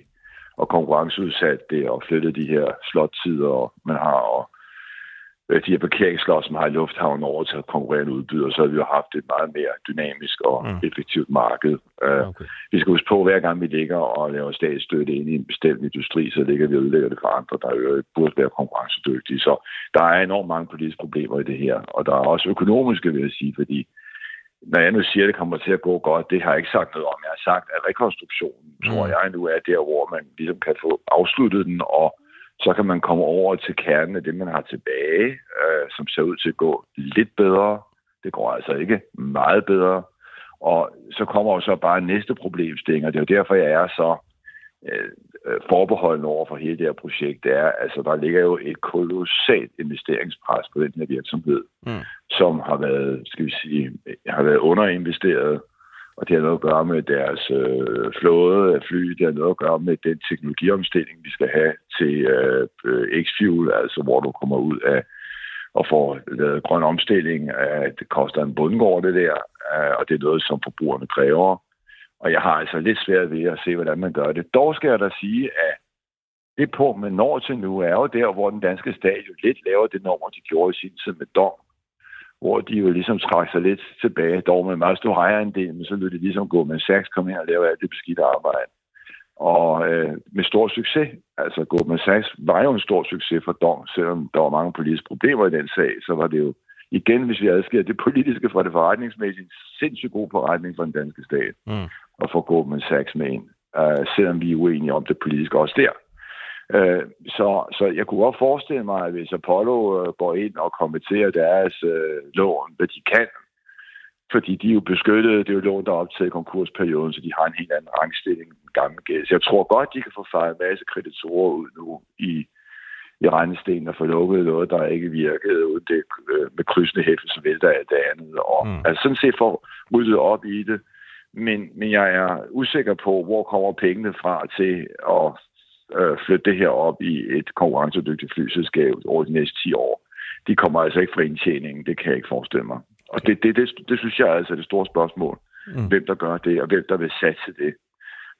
og konkurrenceudsat det og flyttet de her slottider, man har, og øh, de her parkeringslot, som har i lufthavnen over til at konkurrerende udbyder, så har vi jo haft et meget mere dynamisk og mm. effektivt marked. Øh, okay. Vi skal huske på, hver gang vi ligger og laver statsstøtte ind i en bestemt industri, så ligger vi og udlægger det for andre, der jo burde være konkurrencedygtige. Så der er enormt mange politiske problemer i det her, og der er også økonomiske, vil jeg sige, fordi når jeg nu siger, at det kommer til at gå godt, det har jeg ikke sagt noget om. Jeg har sagt, at rekonstruktionen, mm. tror jeg nu, er der, hvor man ligesom kan få afsluttet den, og så kan man komme over til kernen af det, man har tilbage, øh, som ser ud til at gå lidt bedre. Det går altså ikke meget bedre. Og så kommer jo så bare næste problemstilling, og det er jo derfor, jeg er så øh, øh, forbeholden over for hele det her projekt, er, altså der ligger jo et kolossalt investeringspres på den her virksomhed, mm. som har været, skal vi sige, har været underinvesteret, og det har noget at gøre med deres øh, flåde af fly, det har noget at gøre med den teknologiomstilling, vi skal have til øh, X-Fuel, altså hvor du kommer ud af og får lavet grøn omstilling. Øh, det koster en bundgård, det der, øh, og det er noget, som forbrugerne kræver. Og jeg har altså lidt svært ved at se, hvordan man gør det. Dog skal jeg da sige, at det punkt, man når til nu, er jo der, hvor den danske stat jo lidt laver det nummer, de gjorde i sin tid med dom. Hvor de jo ligesom trækker sig lidt tilbage, dog med meget stor ejerandel, men så lød det ligesom gå med Sachs kom her og lave alt det beskidte arbejde. Og øh, med stor succes. Altså Goldman Sachs var jo en stor succes for Dong, selvom der var mange politiske problemer i den sag, så var det jo igen, hvis vi adskiller det politiske fra det forretningsmæssige, en sindssygt god forretning for den danske stat. Mm at få Goldman Sachs med ind, uh, selvom vi er uenige om det politiske også der. Uh, så, så jeg kunne godt forestille mig, at hvis Apollo uh, går ind og kommenterer deres uh, lån, hvad de kan, fordi de er jo beskyttet, det er jo lån, der er optaget i konkursperioden, så de har en helt anden rangstilling end gamle gæld. Så jeg tror godt, de kan få fejret en masse kreditorer ud nu i, i regnestenen og få lukket noget, der ikke virkede, uden det med krydsende hæftelse vælter alt det andet. Og, mm. Altså sådan set for ryddet op i det, men, men jeg er usikker på, hvor kommer pengene fra til at øh, flytte det her op i et konkurrencedygtigt flyselskab over de næste 10 år. De kommer altså ikke fra indtjeningen, det kan jeg ikke forestille mig. Og det, det, det, det synes jeg altså er det store spørgsmål. Mm. Hvem der gør det, og hvem der vil satse det.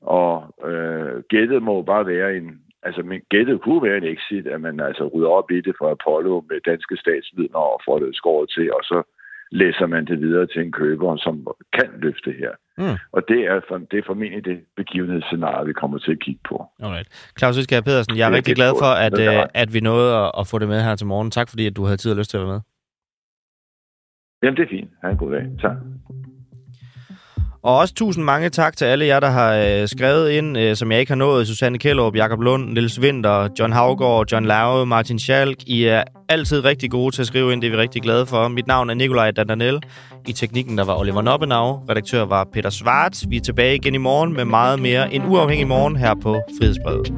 Og øh, gættet må bare være en, altså men gættet kunne være en exit, at man altså rydder op i det fra Apollo med danske statsvidner og får det skåret til, og så læser man det videre til en køber, som kan løfte her. Mm. Og det er, for, det er formentlig det begivenhedsscenarie, vi kommer til at kigge på. Alright. Claus Øskær Pedersen, jeg er, er rigtig glad for, at, uh, at vi nåede at, at få det med her til morgen. Tak fordi, at du havde tid og lyst til at være med. Jamen, det er fint. Ha' en god dag. Tak. Og også tusind mange tak til alle jer, der har øh, skrevet ind, øh, som jeg ikke har nået. Susanne Kjellup, Jakob Lund, Nils Winter, John Havgård, John Lauve, Martin Schalk. I er altid rigtig gode til at skrive ind, det er vi rigtig glade for. Mit navn er Nikolaj Dandanel. I teknikken der var Oliver Noppenau. Redaktør var Peter Svart. Vi er tilbage igen i morgen med meget mere en uafhængig morgen her på Frihedsbrevet.